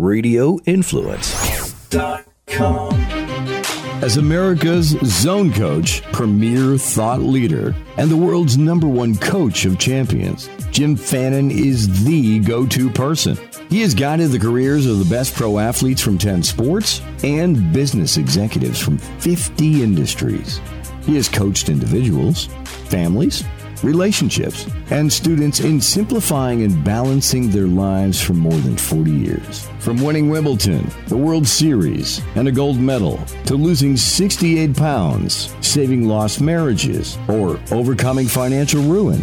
radioinfluence.com. As America's zone coach, premier thought leader, and the world's number one coach of champions, Jim Fannin is the go to person. He has guided the careers of the best pro athletes from 10 sports and business executives from 50 industries. He has coached individuals, families, relationships, and students in simplifying and balancing their lives for more than 40 years. From winning Wimbledon, the World Series, and a gold medal, to losing 68 pounds, saving lost marriages, or overcoming financial ruin.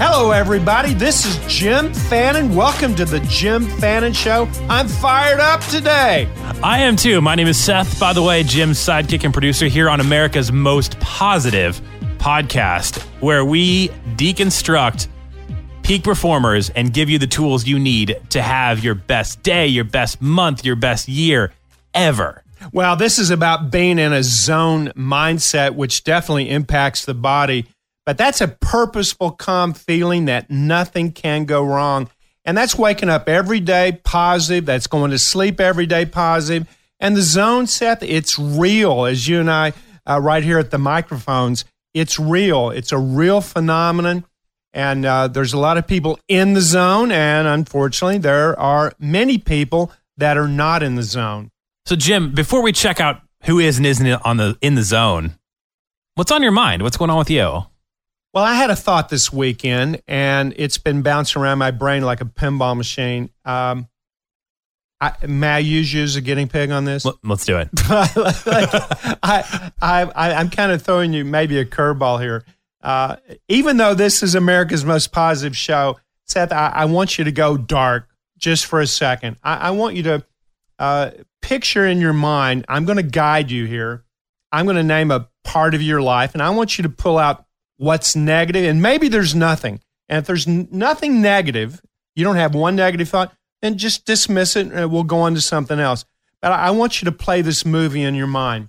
Hello, everybody. This is Jim Fannin. Welcome to the Jim Fannin Show. I'm fired up today. I am too. My name is Seth, by the way, Jim's sidekick and producer here on America's most positive podcast, where we deconstruct peak performers and give you the tools you need to have your best day, your best month, your best year ever. Well, this is about being in a zone mindset, which definitely impacts the body but that's a purposeful, calm feeling that nothing can go wrong. And that's waking up every day positive. That's going to sleep every day positive. And the zone, Seth, it's real. As you and I, uh, right here at the microphones, it's real. It's a real phenomenon. And uh, there's a lot of people in the zone. And unfortunately, there are many people that are not in the zone. So, Jim, before we check out who is and isn't on the in the zone, what's on your mind? What's going on with you? Well, I had a thought this weekend, and it's been bouncing around my brain like a pinball machine. Um, I, may I use you as a guinea pig on this? Let's do it. like, I, I, I'm kind of throwing you maybe a curveball here. Uh, even though this is America's most positive show, Seth, I, I want you to go dark just for a second. I, I want you to uh, picture in your mind. I'm going to guide you here. I'm going to name a part of your life, and I want you to pull out what's negative, and maybe there's nothing. And if there's n- nothing negative, you don't have one negative thought, then just dismiss it and we'll go on to something else. But I want you to play this movie in your mind.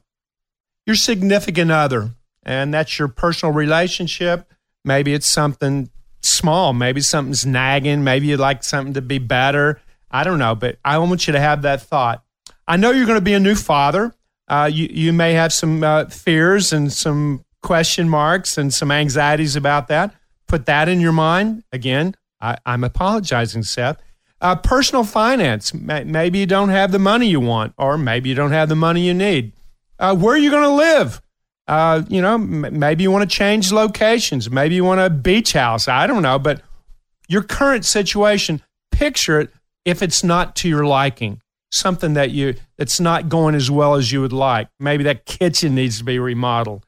Your significant other, and that's your personal relationship. Maybe it's something small. Maybe something's nagging. Maybe you'd like something to be better. I don't know, but I want you to have that thought. I know you're going to be a new father. Uh, you, you may have some uh, fears and some question marks and some anxieties about that. Put that in your mind. Again, I, am apologizing, Seth. Uh, personal finance. Maybe you don't have the money you want, or maybe you don't have the money you need. Uh, where are you going to live? Uh, you know, m- maybe you want to change locations. Maybe you want a beach house. I don't know. But your current situation, picture it if it's not to your liking something that you that's not going as well as you would like. Maybe that kitchen needs to be remodeled.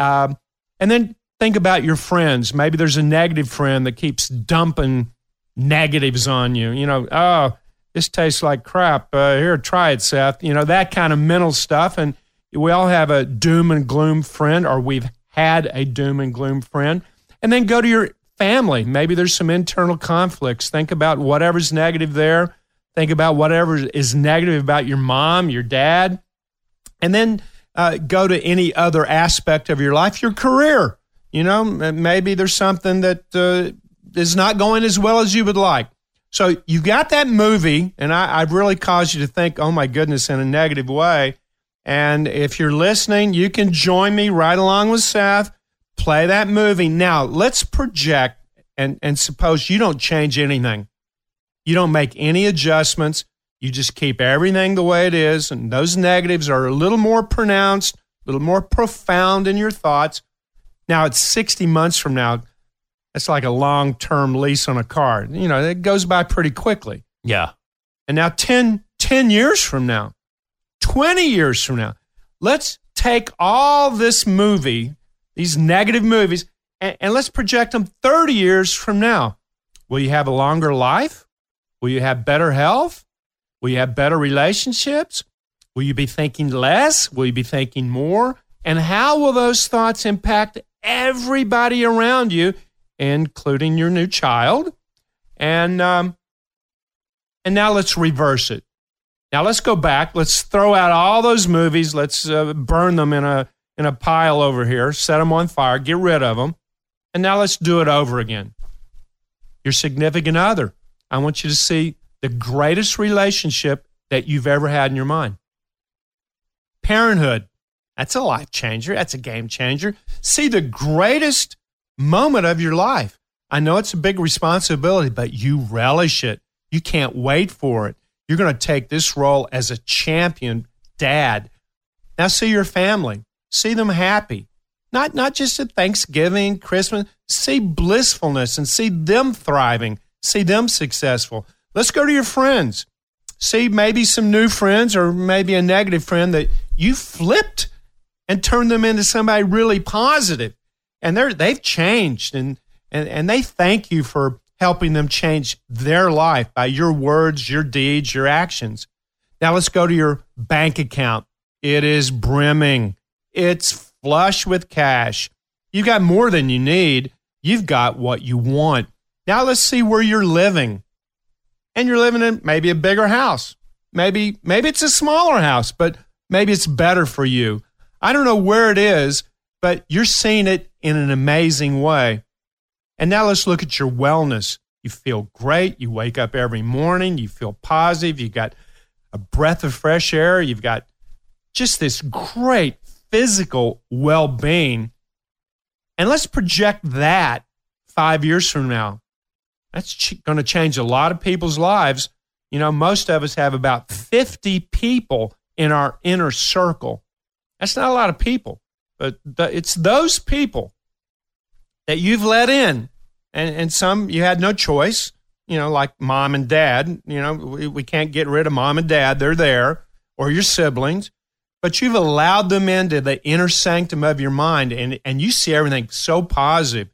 Um, and then think about your friends. Maybe there's a negative friend that keeps dumping negatives on you. You know, oh, this tastes like crap. Uh, here, try it, Seth. You know, that kind of mental stuff. And we all have a doom and gloom friend, or we've had a doom and gloom friend. And then go to your family. Maybe there's some internal conflicts. Think about whatever's negative there. Think about whatever is negative about your mom, your dad. And then uh, go to any other aspect of your life, your career. You know, maybe there's something that uh, is not going as well as you would like. So you got that movie, and I, I've really caused you to think, oh my goodness, in a negative way. And if you're listening, you can join me right along with Seth, play that movie. Now, let's project and, and suppose you don't change anything. You don't make any adjustments. You just keep everything the way it is, and those negatives are a little more pronounced, a little more profound in your thoughts. Now, it's 60 months from now. That's like a long term lease on a car. You know, it goes by pretty quickly. Yeah. And now, 10, 10 years from now, 20 years from now, let's take all this movie, these negative movies, and, and let's project them 30 years from now. Will you have a longer life? Will you have better health? Will you have better relationships? Will you be thinking less? Will you be thinking more? And how will those thoughts impact everybody around you, including your new child? And um, and now let's reverse it. Now let's go back. Let's throw out all those movies. Let's uh, burn them in a in a pile over here. Set them on fire. Get rid of them. And now let's do it over again. Your significant other. I want you to see the greatest relationship that you've ever had in your mind. Parenthood. That's a life changer. That's a game changer. See the greatest moment of your life. I know it's a big responsibility, but you relish it. You can't wait for it. You're going to take this role as a champion dad. Now see your family. See them happy. Not not just at Thanksgiving, Christmas. See blissfulness and see them thriving. See them successful. Let's go to your friends. See maybe some new friends or maybe a negative friend that you flipped and turned them into somebody really positive. And they're they've changed and and, and they thank you for helping them change their life by your words, your deeds, your actions. Now let's go to your bank account. It is brimming. It's flush with cash. You've got more than you need. You've got what you want. Now let's see where you're living. And you're living in maybe a bigger house. Maybe maybe it's a smaller house, but maybe it's better for you. I don't know where it is, but you're seeing it in an amazing way. And now let's look at your wellness. You feel great. You wake up every morning. You feel positive. You've got a breath of fresh air. You've got just this great physical well being. And let's project that five years from now. That's ch- going to change a lot of people's lives. You know, most of us have about 50 people in our inner circle. That's not a lot of people, but it's those people that you've let in, and, and some you had no choice, you know, like mom and dad. You know, we, we can't get rid of mom and dad, they're there, or your siblings, but you've allowed them into the inner sanctum of your mind, and, and you see everything so positive.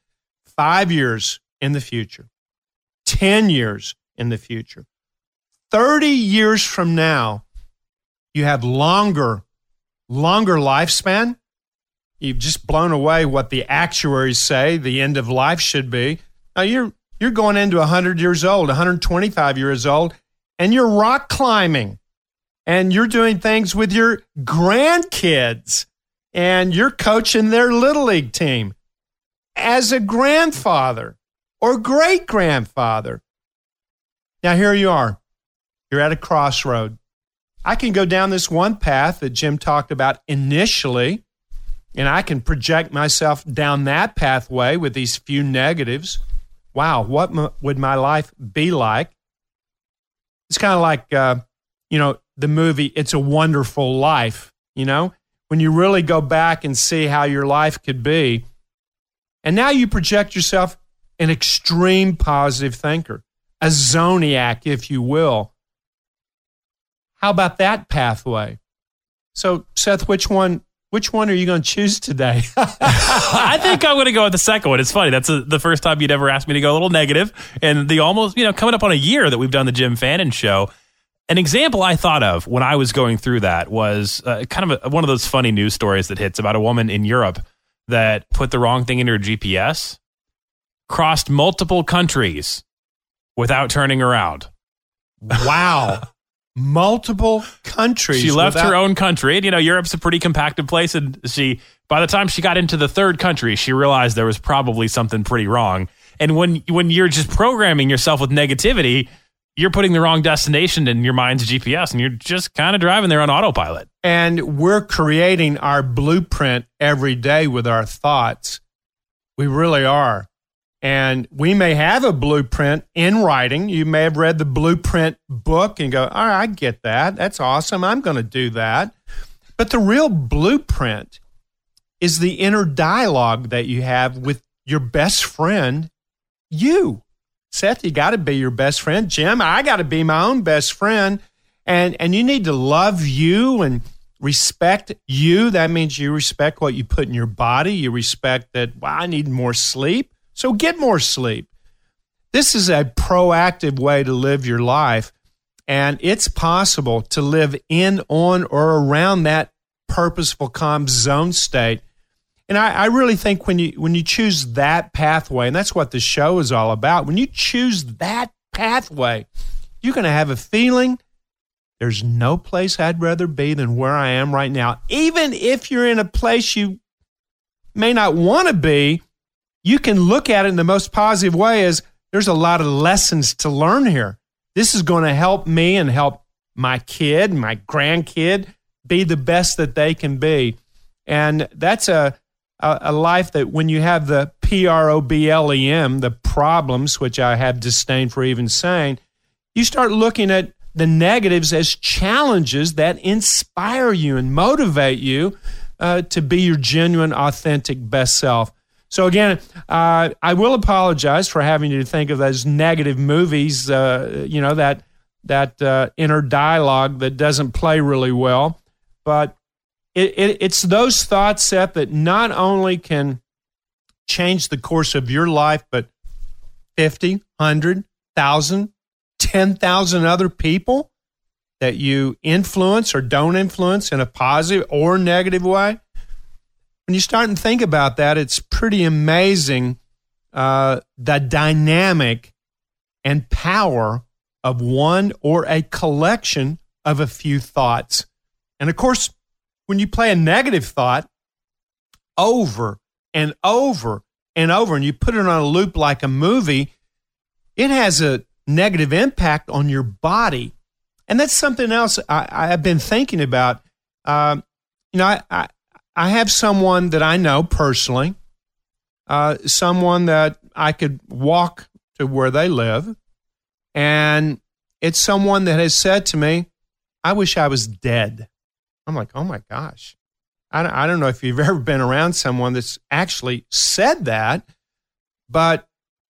Five years in the future, 10 years in the future, 30 years from now, you have longer, longer lifespan You've just blown away what the actuaries say the end of life should be. Now you're you're going into 100 years old, 125 years old, and you're rock climbing. And you're doing things with your grandkids and you're coaching their little league team as a grandfather or great grandfather. Now, here you are. You're at a crossroad. I can go down this one path that Jim talked about initially, and I can project myself down that pathway with these few negatives. Wow, what m- would my life be like? It's kind of like, uh, you know, the movie It's a Wonderful Life, you know, when you really go back and see how your life could be. And now you project yourself an extreme positive thinker, a zoniac, if you will. How about that pathway? So, Seth, which one which one are you going to choose today? I think I'm going to go with the second one. It's funny. That's a, the first time you'd ever asked me to go a little negative, and the almost you know coming up on a year that we've done the Jim Fannin show. An example I thought of when I was going through that was uh, kind of a, one of those funny news stories that hits about a woman in Europe that put the wrong thing in her GPS, crossed multiple countries without turning around. wow multiple countries. She left without- her own country, and you know Europe's a pretty compacted place. And she, by the time she got into the third country, she realized there was probably something pretty wrong. And when when you're just programming yourself with negativity, you're putting the wrong destination in your mind's GPS, and you're just kind of driving there on autopilot. And we're creating our blueprint every day with our thoughts. We really are. And we may have a blueprint in writing. You may have read the blueprint book and go, all right, I get that. That's awesome. I'm going to do that. But the real blueprint is the inner dialogue that you have with your best friend, you. Seth, you got to be your best friend. Jim, I got to be my own best friend. And, and you need to love you and respect you. That means you respect what you put in your body. You respect that, well, I need more sleep. So get more sleep. This is a proactive way to live your life. And it's possible to live in, on, or around that purposeful, calm zone state. And I, I really think when you when you choose that pathway, and that's what the show is all about, when you choose that pathway, you're going to have a feeling there's no place I'd rather be than where I am right now. Even if you're in a place you may not want to be, you can look at it in the most positive way as there's a lot of lessons to learn here. This is going to help me and help my kid, my grandkid be the best that they can be. And that's a, a, a life that when you have the P R O B L E M, the problems, which I have disdain for even saying, you start looking at the negatives as challenges that inspire you and motivate you uh, to be your genuine, authentic best self. So again, uh, I will apologize for having you think of those negative movies. Uh, you know that that uh, inner dialogue that doesn't play really well, but it, it, it's those thoughts, Seth, that not only can change the course of your life, but 50, 100, 1,000, 10,000 other people that you influence or don't influence in a positive or negative way. When you start and think about that, it's pretty amazing uh, the dynamic and power of one or a collection of a few thoughts. And of course, when you play a negative thought over and over and over, and you put it on a loop like a movie, it has a negative impact on your body. And that's something else I, have been thinking about. Uh, you know, I, I, have someone that I know personally, uh, someone that I could walk to where they live. And it's someone that has said to me, I wish I was dead. I'm like, oh my gosh. I don't, I don't know if you've ever been around someone that's actually said that, but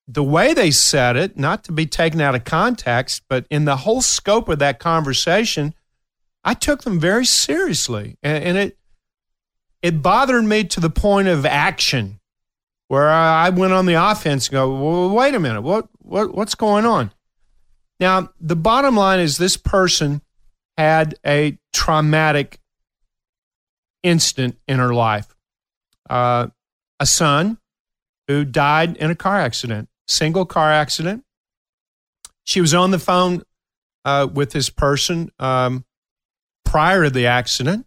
the way they said it, not to be taken out of context, but in the whole scope of that conversation, I took them very seriously. And, and it, it bothered me to the point of action where I went on the offense and go, well, wait a minute, what, what, what's going on? Now, the bottom line is this person had a traumatic instant in her life. Uh, a son who died in a car accident single car accident. She was on the phone uh, with this person um, prior to the accident,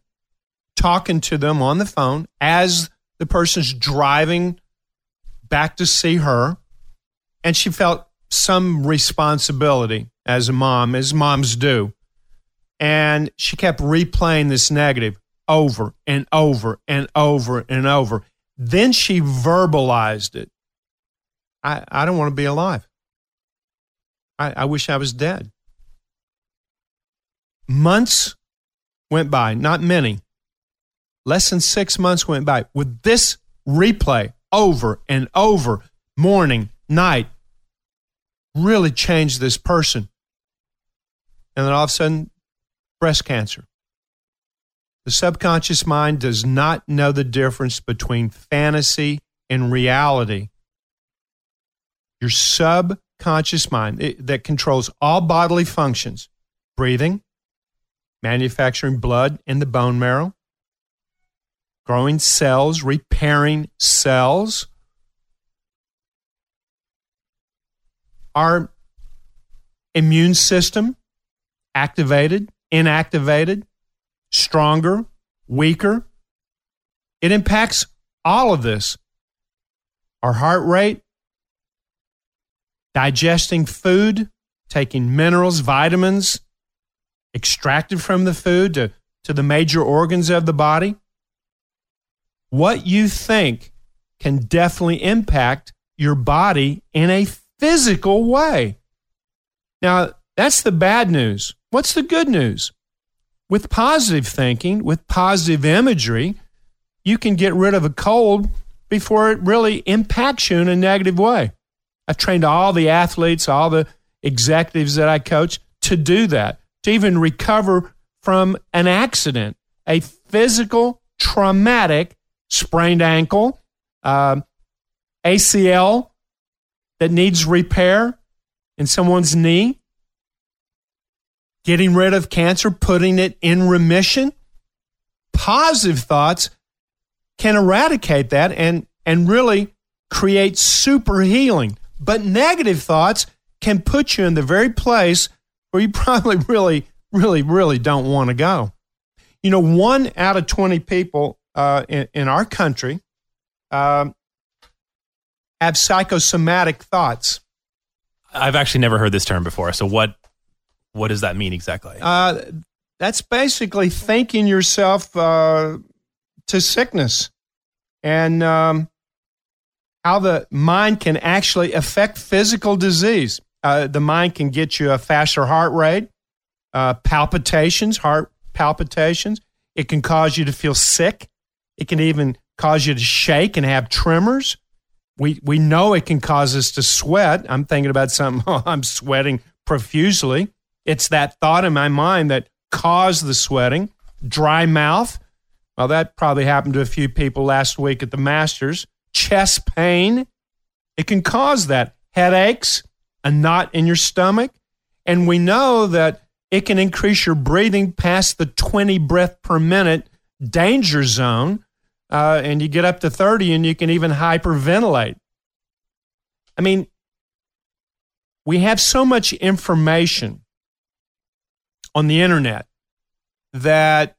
talking to them on the phone as the person's driving back to see her. And she felt some responsibility as a mom, as moms do. And she kept replaying this negative over and over and over and over. Then she verbalized it I, I don't want to be alive. I, I wish I was dead. Months went by, not many. Less than six months went by with this replay over and over, morning, night, really changed this person. And then all of a sudden, breast cancer. The subconscious mind does not know the difference between fantasy and reality your subconscious mind it, that controls all bodily functions breathing, manufacturing blood in the bone marrow, growing cells, repairing cells. Our immune system activated, inactivated, stronger, weaker. It impacts all of this. Our heart rate, digesting food, taking minerals, vitamins extracted from the food to, to the major organs of the body. What you think can definitely impact your body in a physical way. Now, that's the bad news. What's the good news? With positive thinking, with positive imagery, you can get rid of a cold before it really impacts you in a negative way. I've trained all the athletes, all the executives that I coach to do that, to even recover from an accident, a physical, traumatic, sprained ankle, um, ACL that needs repair in someone's knee, getting rid of cancer, putting it in remission. positive thoughts can eradicate that and, and really create super healing. But negative thoughts can put you in the very place where you probably really, really, really don't want to go. You know, one out of 20 people uh, in, in, our country um, have psychosomatic thoughts. I've actually never heard this term before. So what what does that mean exactly? Uh, that's basically thinking yourself uh, to sickness and um, how the mind can actually affect physical disease. Uh, the mind can get you a faster heart rate, uh, palpitations, heart palpitations. It can cause you to feel sick. It can even cause you to shake and have tremors. We, we know it can cause us to sweat. I'm thinking about something, oh, I'm sweating profusely. It's that thought in my mind that caused the sweating. Dry mouth. Well, that probably happened to a few people last week at the Masters. Chest pain. It can cause that. Headaches, a knot in your stomach. And we know that it can increase your breathing past the 20 breath per minute danger zone. Uh, and you get up to 30 and you can even hyperventilate. I mean, we have so much information on the internet that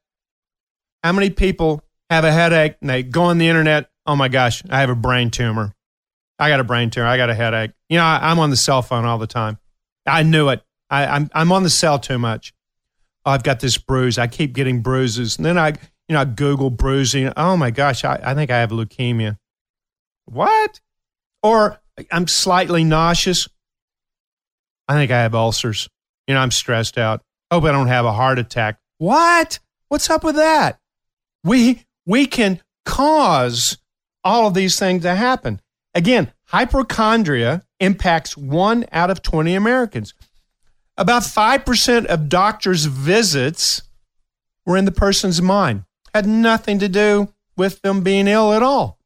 how many people have a headache and they go on the internet? Oh my gosh, I have a brain tumor. I got a brain tumor. I got a headache. You know, I, am on the cell phone all the time. I knew it. I, I'm I'm on the cell too much. Oh, I've got this bruise. I keep getting bruises, and then I, you know, I Google bruising. Oh my gosh, I, I think I have leukemia. What? Or I'm slightly nauseous. I think I have ulcers. You know, I'm stressed out. Hope I don't have a heart attack. What? What's up with that? We we can cause all of these things to happen. Again, hypochondria impacts one out of 20 Americans. About 5% of doctors' visits were in the person's mind. Had nothing to do with them being ill at all.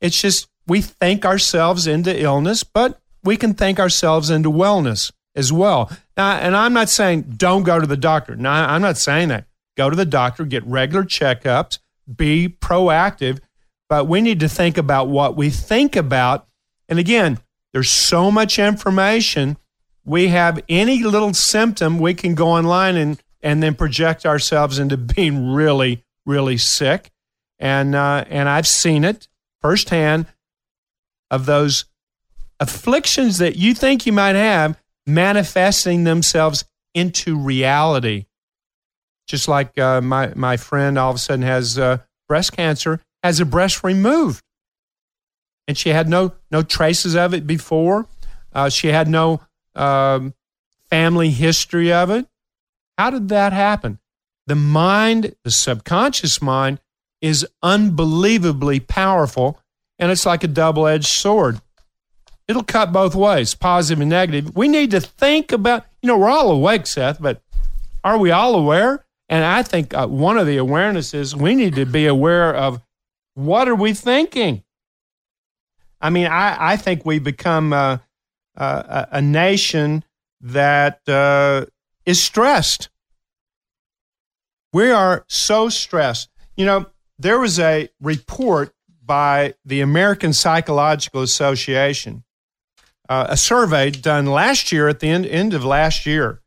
It's just we think ourselves into illness, but we can think ourselves into wellness as well. Now, and I'm not saying don't go to the doctor. No, I'm not saying that. Go to the doctor, get regular checkups, be proactive, but we need to think about what we think about. And again, there's so much information. We have any little symptom, we can go online and, and then project ourselves into being really, really sick. And, uh, and I've seen it firsthand of those afflictions that you think you might have manifesting themselves into reality. Just like uh, my, my friend all of a sudden has uh, breast cancer, has a breast removed. And she had no, no traces of it before. Uh, she had no um, family history of it. How did that happen? The mind, the subconscious mind, is unbelievably powerful, and it's like a double edged sword it'll cut both ways, positive and negative. We need to think about, you know, we're all awake, Seth, but are we all aware? And I think uh, one of the awarenesses we need to be aware of what are we thinking? I mean, I, I think we become uh, uh, a nation that uh, is stressed. We are so stressed. You know, there was a report by the American Psychological Association uh, a survey done last year at the end, end of last year.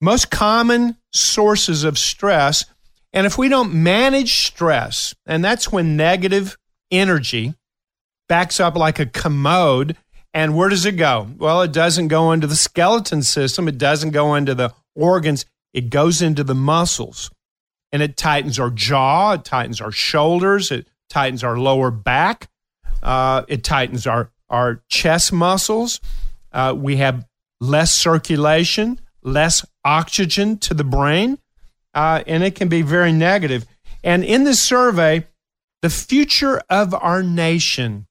Most common sources of stress. And if we don't manage stress, and that's when negative energy backs up like a commode, and where does it go? Well, it doesn't go into the skeleton system, it doesn't go into the organs, it goes into the muscles. And it tightens our jaw, it tightens our shoulders, it tightens our lower back, uh, it tightens our our chest muscles. Uh, we have less circulation, less oxygen to the brain, uh, and it can be very negative. And in this survey, the future of our nation,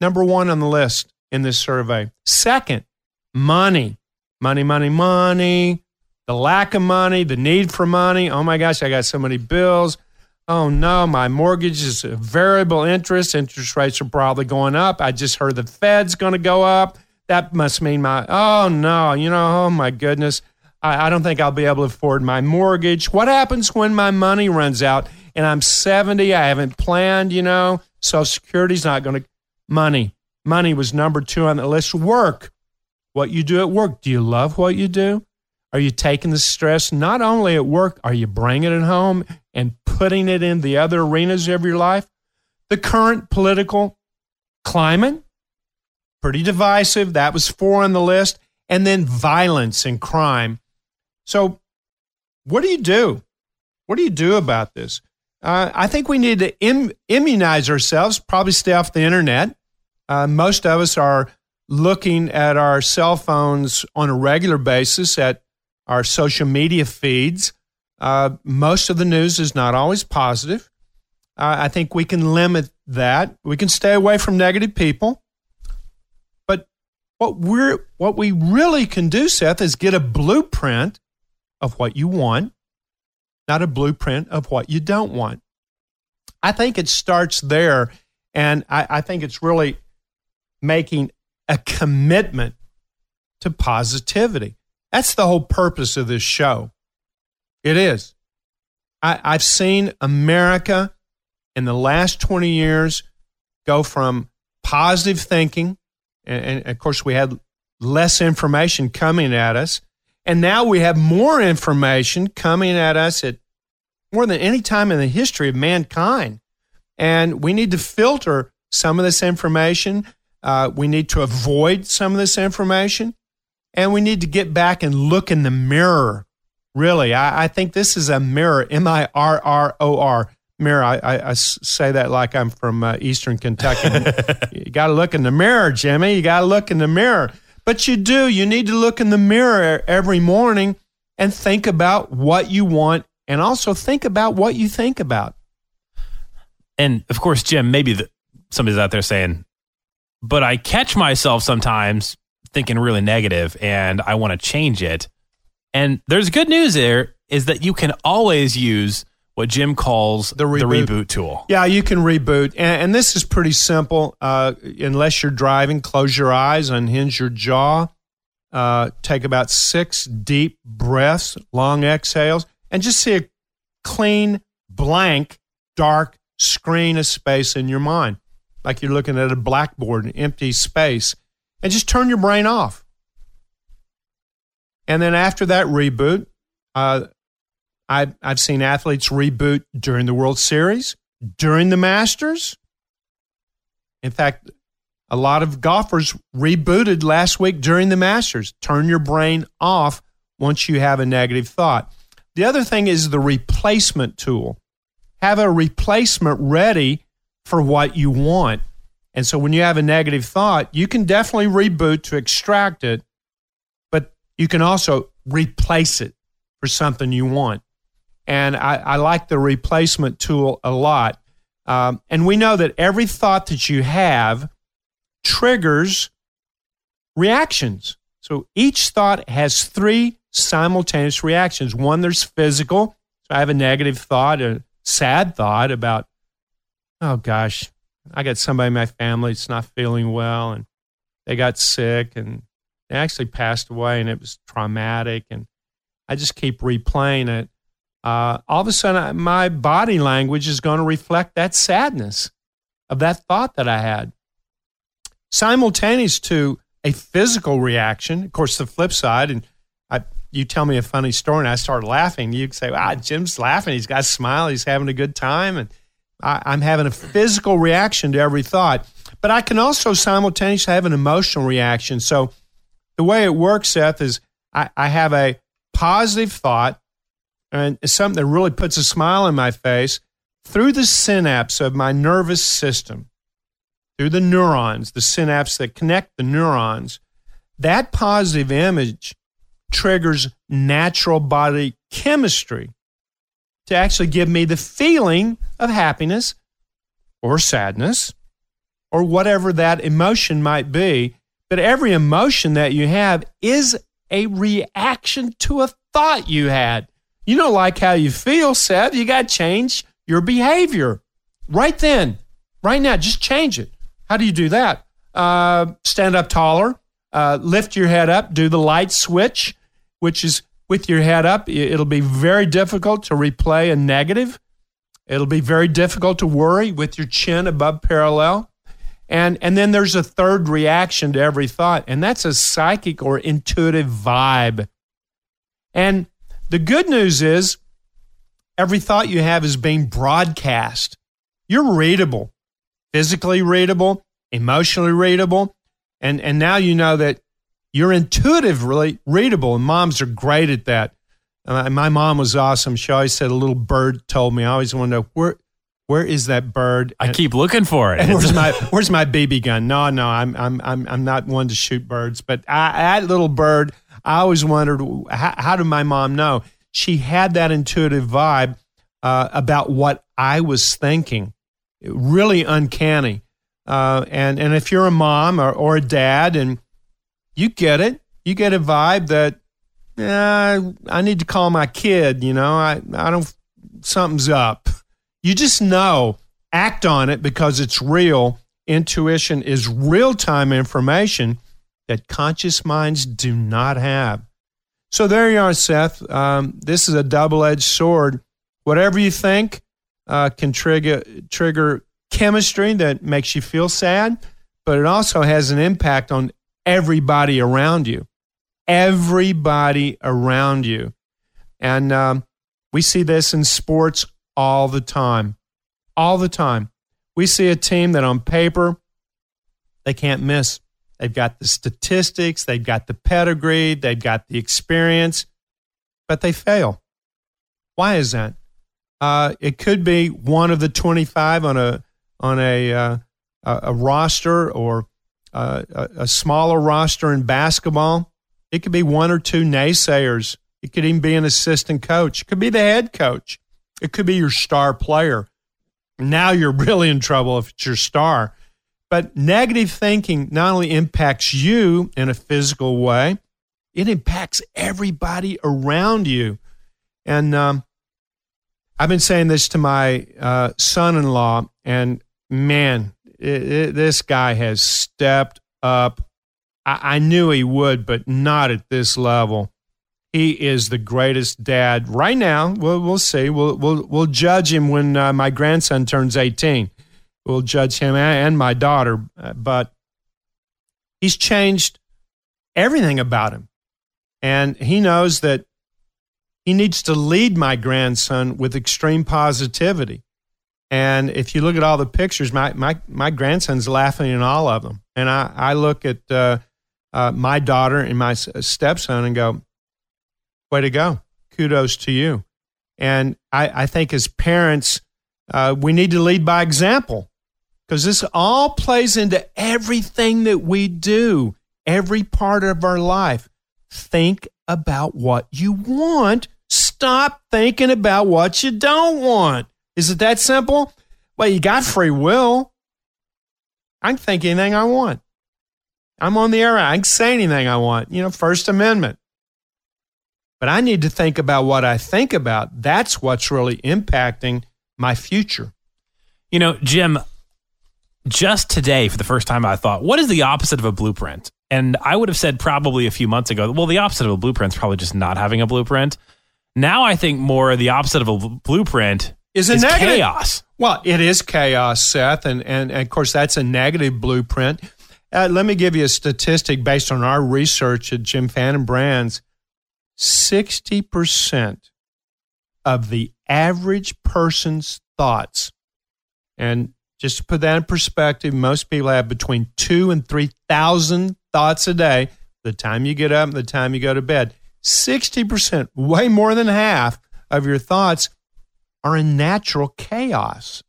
number one on the list in this survey. Second, money, money, money, money, the lack of money, the need for money. Oh my gosh, I got so many bills oh no, my mortgage is variable interest. Interest rates are probably going up. I just heard the Fed's going to go up. That must mean my, oh no, you know, oh my goodness. I, I don't think I'll be able to afford my mortgage. What happens when my money runs out? and I'm 70. I haven't planned, you know. Social Security's not going to. Money. Money was number two on the list. Work. What you do at work. Do you love what you do? Are you taking the stress not only at work, are you bringing it at home and putting it in the other arenas of your life? The current political climate, pretty divisive. That was four on the list. And then violence and crime. So, what do you do? What do you do about this? Uh, I think we need to Im- immunize ourselves, probably stay off the internet. Uh, most of us are looking at our cell phones on a regular basis at our social media feeds. Uh, most of the news is not always positive. Uh, I think we can limit that. We can stay away from negative people. But what we're what we really can do, Seth, is get a blueprint of what you want, not a blueprint of what you don't want. I think it starts there, and I, I think it's really making a commitment to positivity. That's the whole purpose of this show. It is. I, I've seen America in the last 20 years go from positive thinking, and, and of course, we had less information coming at us. And now we have more information coming at us at more than any time in the history of mankind. And we need to filter some of this information. Uh, we need to avoid some of this information. And we need to get back and look in the mirror. Really, I, I think this is a mirror, M I R R O R, mirror. I, I, I say that like I'm from uh, Eastern Kentucky. you got to look in the mirror, Jimmy. You got to look in the mirror. But you do. You need to look in the mirror every morning and think about what you want and also think about what you think about. And of course, Jim, maybe the, somebody's out there saying, but I catch myself sometimes thinking really negative and I want to change it. And there's good news there is that you can always use what Jim calls the reboot, the reboot tool. Yeah, you can reboot. And, and this is pretty simple. Uh, unless you're driving, close your eyes, unhinge your jaw, uh, take about six deep breaths, long exhales, and just see a clean, blank, dark screen of space in your mind, like you're looking at a blackboard, an empty space and just turn your brain off. And then after that reboot, uh, I've, I've seen athletes reboot during the World Series, during the Masters. In fact, a lot of golfers rebooted last week during the Masters. Turn your brain off once you have a negative thought. The other thing is the replacement tool. Have a replacement ready for what you want. And so when you have a negative thought, you can definitely reboot to extract it, but you can also replace it for something you want. And I, I like the replacement tool a lot. Um, and we know that every thought that you have triggers reactions. So each thought has three simultaneous reactions. One, there's physical. So I have a negative thought, a sad thought about, oh gosh, I got somebody in my family that's not feeling well, and they got sick, and they actually passed away, and it was traumatic. And I just keep replaying it. Uh, all of a sudden, my body language is going to reflect that sadness of that thought that I had. Simultaneous to a physical reaction, of course, the flip side, and I, you tell me a funny story and I start laughing, you say, ah, Jim's laughing. He's got a smile. He's having a good time. And I, am having a physical reaction to every thought, but I can also simultaneously have an emotional reaction. So the way it works, Seth, is I, I have a positive thought, and it's something that really puts a smile on my face through the synapse of my nervous system, through the neurons, the synapse that connect the neurons. That positive image triggers natural body chemistry to actually give me the feeling of happiness or sadness or whatever that emotion might be. But every emotion that you have is a reaction to a thought you had. You don't like how you feel, Seth. You got to change your behavior right then, right now. Just change it. How do you do that? Uh, stand up taller, uh, lift your head up, do the light switch, which is with your head up, it'll be very difficult to replay a negative. It'll be very difficult to worry with your chin above parallel. And, and then there's a third reaction to every thought, and that's a psychic or intuitive vibe. And the good news is every thought you have is being broadcast. You're readable, physically readable, emotionally readable. And, and now you know that you're intuitively readable, and moms are great at that. Uh, my mom was awesome. She always said, A little bird told me. I always know where, where is that bird? I keep looking for it. Where's my Where's my BB gun? No, no, I'm I'm I'm I'm not one to shoot birds. But I, that little bird, I always wondered how, how did my mom know? She had that intuitive vibe uh, about what I was thinking. Really uncanny. Uh, and and if you're a mom or, or a dad, and you get it, you get a vibe that uh, I need to call my kid. You know, I I don't something's up. You just know. Act on it because it's real. Intuition is real time information that conscious minds do not have. So there you are, Seth. Um, this is a double edged sword. Whatever you think uh, can trigger trigger chemistry that makes you feel sad, but it also has an impact on everybody around you. Everybody around you. And um, we see this in sports all the time. All the time. We see a team that on paper, they can't miss. They've got the statistics, they've got the pedigree, they've got the experience, but they fail. Why is that? Uh, it could be one of the 25 on a on a uh, a, roster or a, a smaller roster in basketball. It could be one or two naysayers. It could even be an assistant coach. It could be the head coach. It could be your star player. Now you're really in trouble if it's your star. But negative thinking not only impacts you in a physical way, it impacts everybody around you. And um, I've been saying this to my uh, son in law, and man, it, it, this guy has stepped up. I, I knew he would, but not at this level. He is the greatest dad right now. We'll, we'll see. We'll, we'll, we'll judge him when uh, my grandson turns 18. We'll judge him and my daughter. Uh, but he's changed everything about him. And he knows that he needs to lead my grandson with extreme positivity. And if you look at all the pictures, my, my, my grandson's laughing in all of them. And I, I look at uh, uh, my daughter and my stepson and go, way to go. Kudos to you. And I, I think as parents, uh, we need to lead by example because this all plays into everything that we do, every part of our life. Think about what you want. Stop thinking about what you don't want. Is it that simple? Well, you got free will. I can think anything I want. I'm on the air. I can say anything I want. You know, First Amendment. But I need to think about what I think about. That's what's really impacting my future. You know, Jim, just today, for the first time, I thought, what is the opposite of a blueprint? And I would have said probably a few months ago, well, the opposite of a blueprint is probably just not having a blueprint. Now I think more the opposite of a blueprint is a is negative. chaos. Well, it is chaos, Seth, and, and, and of course that's a negative blueprint. Uh, let me give you a statistic based on our research at Jim Fannin Brands. Sixty percent of the average person's thoughts, and just to put that in perspective, most people have between two and three thousand thoughts a day. The time you get up and the time you go to bed, sixty percent, way more than half of your thoughts are in natural chaos.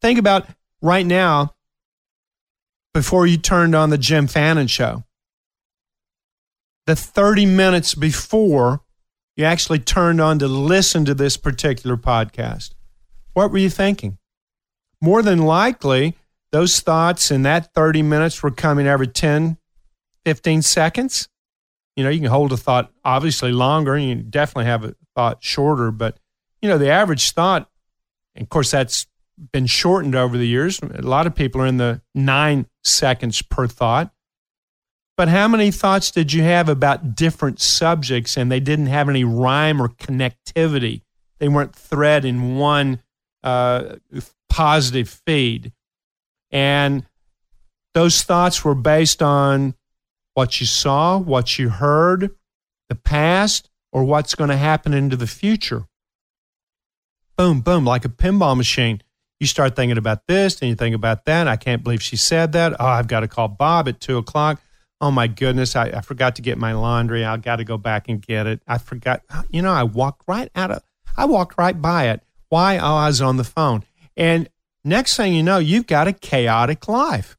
Think about right now, before you turned on the Jim Fannin show, the 30 minutes before you actually turned on to listen to this particular podcast. What were you thinking? More than likely, those thoughts in that 30 minutes were coming every 10, 15 seconds. You know, you can hold a thought obviously longer, and you definitely have a thought shorter, but you know, the average thought, and of course, that's been shortened over the years. A lot of people are in the nine seconds per thought. But how many thoughts did you have about different subjects and they didn't have any rhyme or connectivity? They weren't thread in one uh, positive feed. And those thoughts were based on what you saw, what you heard, the past, or what's going to happen into the future. Boom, boom, like a pinball machine. You start thinking about this and you think about that. I can't believe she said that. Oh, I've got to call Bob at two o'clock. Oh my goodness, I, I forgot to get my laundry. I've got to go back and get it. I forgot. You know, I walked right out of, I walked right by it. Why? Oh, I was on the phone. And next thing you know, you've got a chaotic life.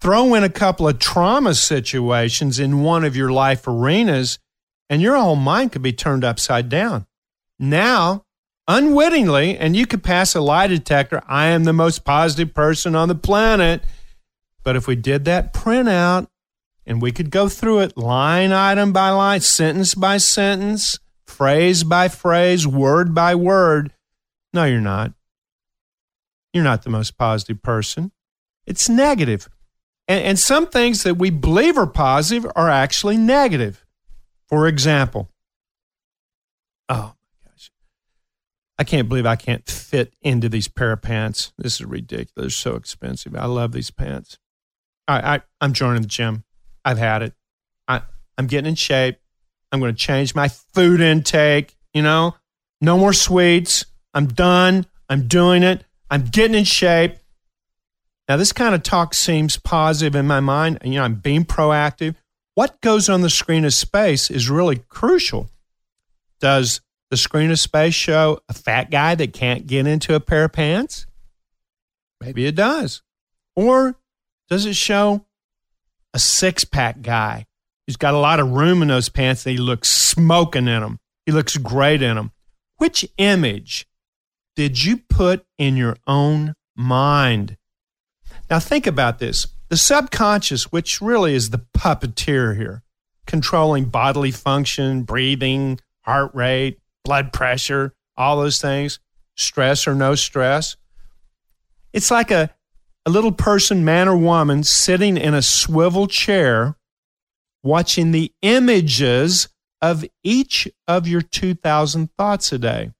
Throw in a couple of trauma situations in one of your life arenas, and your whole mind could be turned upside down. Now, unwittingly, and you could pass a lie detector, I am the most positive person on the planet. But if we did that printout and we could go through it line item by line, sentence by sentence, phrase by phrase, word by word, no, you're not. You're not the most positive person. It's negative. And, and some things that we believe are positive are actually negative. For example, oh I can't believe I can't fit into these pair of pants. This is ridiculous. They're so expensive. I love these pants. I, I, I'm joining the gym. I've had it. I, I'm getting in shape. I'm going to change my food intake. You know, no more sweets. I'm done. I'm doing it. I'm getting in shape. Now, this kind of talk seems positive in my mind. You know, I'm being proactive. What goes on the screen of space is really crucial. Does the screen of space show a fat guy that can't get into a pair of pants? Maybe it does. Or does it show a six pack guy who's got a lot of room in those pants and he looks smoking in them? He looks great in them. Which image did you put in your own mind? Now, think about this the subconscious, which really is the puppeteer here, controlling bodily function, breathing, heart rate, blood pressure, all those things, stress or no stress. It's like a, a little person, man or woman, sitting in a swivel chair watching the images of each of your 2,000 thoughts a day.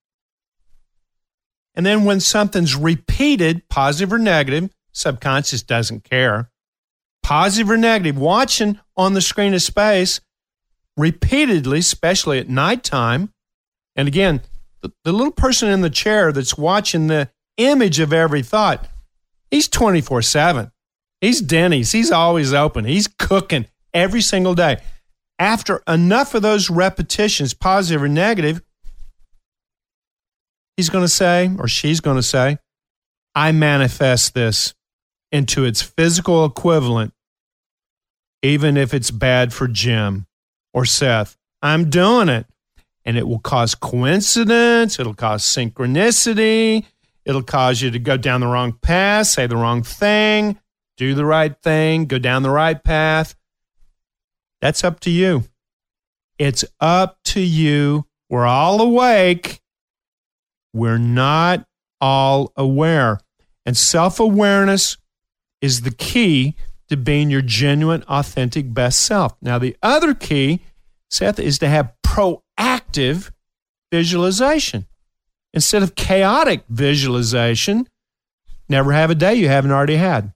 And then when something's repeated, positive or negative, subconscious doesn't care. Positive or negative, watching on the screen of space repeatedly, especially at nighttime. And again, the, the little person in the chair that's watching the image of every thought, he's 24 7. He's Denny's. He's always open. He's cooking every single day. After enough of those repetitions, positive or negative, he's going to say, or she's going to say, I manifest this into its physical equivalent, even if it's bad for Jim or Seth. I'm doing it. And it will cause coincidence, it'll cause synchronicity, it'll cause you to go down the wrong path, say the wrong thing, do the right thing, go down the right path. That's up to you. It's up to you. We're all awake. We're not all aware. And self awareness is the key to being your genuine, authentic best self. Now, the other key, Seth, is to have proactive visualization instead of chaotic visualization. Never have a day you haven't already had.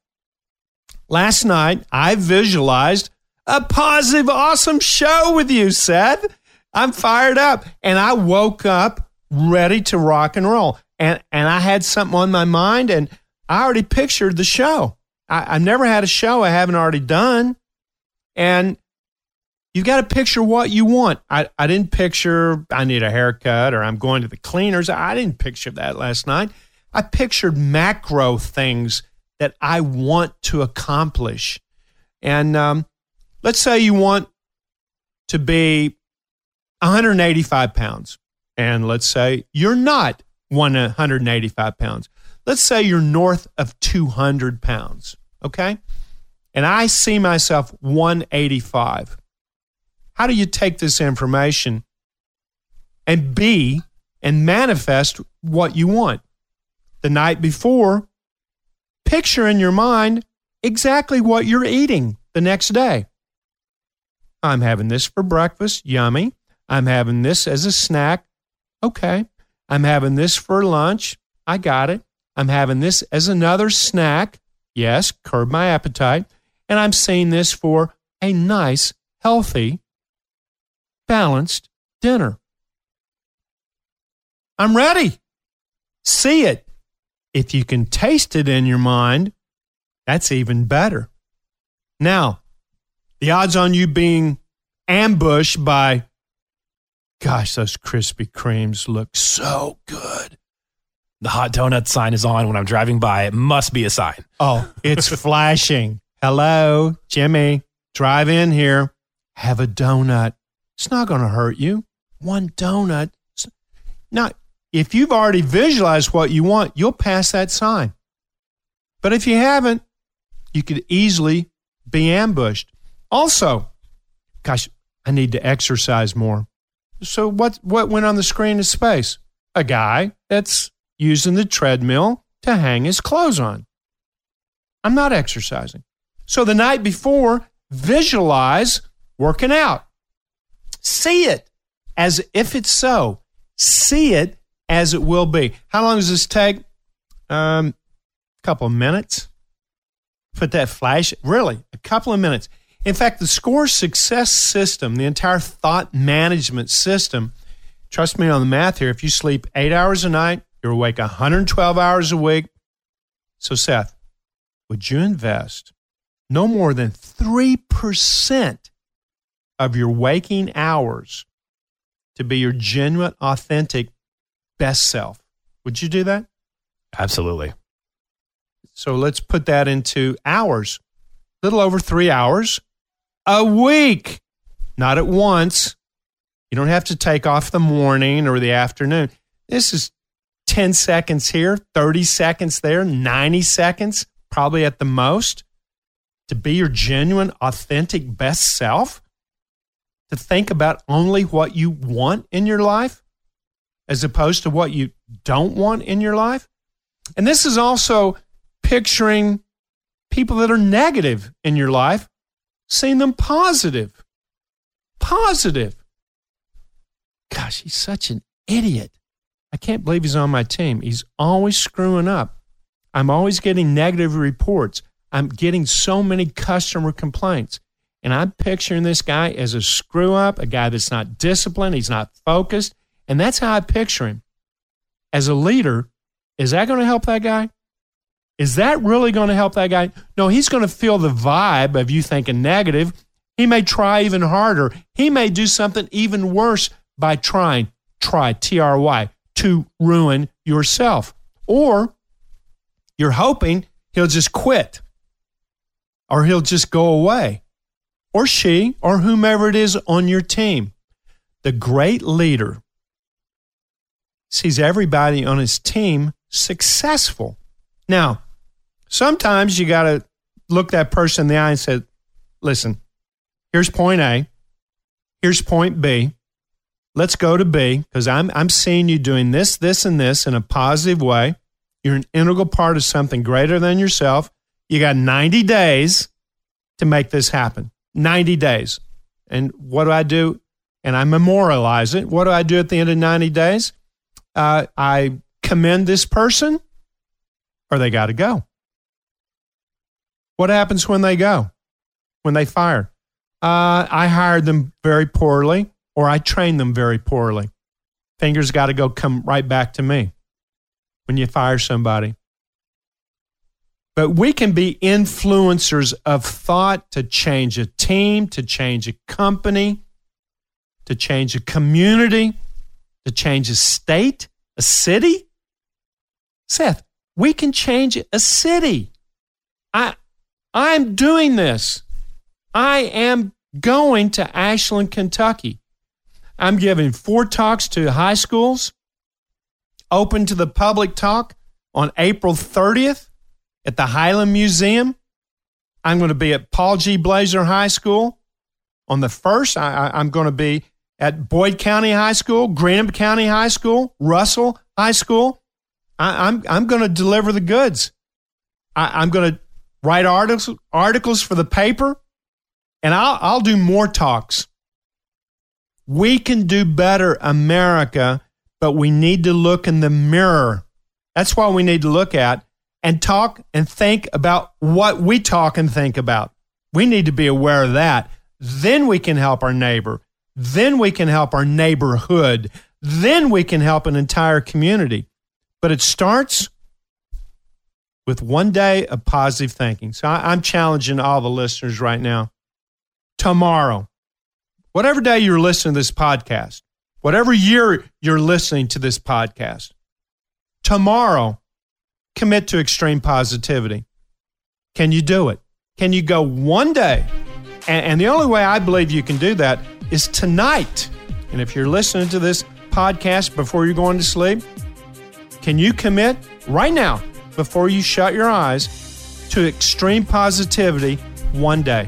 Last night, I visualized a positive, awesome show with you, Seth. I'm fired up. And I woke up ready to rock and roll. And, and I had something on my mind, and I already pictured the show. I, I've never had a show I haven't already done. And you've got to picture what you want. I, I didn't picture I need a haircut or I'm going to the cleaners. I didn't picture that last night. I pictured macro things that I want to accomplish. And um, let's say you want to be 185 pounds. And let's say you're not 185 pounds. Let's say you're north of 200 pounds, okay? And I see myself 185. How do you take this information and be and manifest what you want? The night before, picture in your mind exactly what you're eating the next day. I'm having this for breakfast, yummy. I'm having this as a snack, okay. I'm having this for lunch, I got it. I'm having this as another snack. Yes, curb my appetite. And I'm saying this for a nice, healthy, balanced dinner. I'm ready. See it. If you can taste it in your mind, that's even better. Now, the odds on you being ambushed by, gosh, those Krispy Kremes look so good. The hot donut sign is on when I'm driving by. It must be a sign. Oh, it's flashing. Hello, Jimmy. Drive in here. Have a donut. It's not going to hurt you. One donut. Now, if you've already visualized what you want, you'll pass that sign. But if you haven't, you could easily be ambushed. Also, gosh, I need to exercise more. So what what went on the screen is space? A guy that's using the treadmill to hang his clothes on. I'm not exercising. So the night before, visualize working out. See it as if it's so. See it as it will be. How long does this take? Um, a couple of minutes. Put that flash, really, a couple of minutes. In fact, the score success system, the entire thought management system, trust me on the math here, if you sleep eight hours a night, you're awake 112 hours a week. So, Seth, would you invest no more than 3% of your waking hours to be your genuine, authentic best self? Would you do that? Absolutely. So let's put that into hours. A little over three hours a week, not at once. You don't have to take off the morning or the afternoon. This is 10 seconds here, 30 seconds there, 90 seconds, probably at the most, to be your genuine, authentic best self, to think about only what you want in your life as opposed to what you don't want in your life. And this is also picturing people that are negative in your life, seeing them positive. Positive. Gosh, he's such an idiot. I can't believe he's on my team. He's always screwing up. I'm always getting negative reports. I'm getting so many customer complaints. And I'm picturing this guy as a screw up, a guy that's not disciplined, he's not focused. And that's how I picture him. As a leader, is that going to help that guy? Is that really going to help that guy? No, he's going to feel the vibe of you thinking negative. He may try even harder. He may do something even worse by trying, try, T R Y, to ruin yourself. Or you're hoping he'll just quit or he'll just go away or she or whomever it is on your team. The great leader sees everybody on his team successful. Now, sometimes you got to look that person in the eye and say, listen, here's point A, here's point B. Let's go to B because I'm, I'm seeing you doing this, this, and this in a positive way. You're an integral part of something greater than yourself. You got 90 days to make this happen. 90 days. And what do I do? And I memorialize it. What do I do at the end of 90 days? Uh, I commend this person or they got to go. What happens when they go? When they fire? Uh, I hired them very poorly or I trained them very poorly. Fingers got to go come right back to me when you fire somebody. But we can be influencers of thought to change a team, to change a company, to change a community, to change a state, a city. Seth, we can change a city. I, I'm doing this. I am going to Ashland, Kentucky. I'm giving four talks to high schools, open to the public talk on April 30th at the Highland Museum. I'm going to be at Paul G. Blazer High School on the 1st. I, am going to be at Boyd County High School, Greenup County High School, Russell High School. I, am I'm, I'm going to deliver the goods. I, I'm going to write articles articles for the paper, and I'll I'll do more talks. We can do better, America, but we need to look in the mirror That's what we need to look at and talk and think about what we talk and think about. We need to be aware of that. Then we can help our neighbor. Then we can help our neighborhood. Then we can help an entire community. But it starts with one day of positive thinking. So I, am challenging all the listeners right now. Tomorrow, whatever day you're listening to this podcast, whatever year you're listening to this podcast, tomorrow, commit to extreme positivity. Can you do it? Can you go one day? And, and the only way I believe you can do that is tonight. And if you're listening to this podcast before you're going to sleep, can you commit right now before you shut your eyes to extreme positivity one day.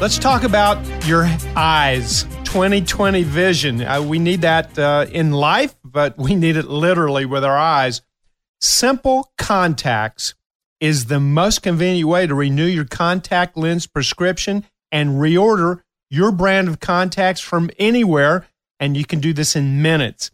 Let's talk about your eyes. 2020 vision. Uh, we need that uh, in life, but we need it literally with our eyes. Simple contacts is the most convenient way to renew your contact lens prescription and reorder your brand of contacts from anywhere. And you can do this in minutes.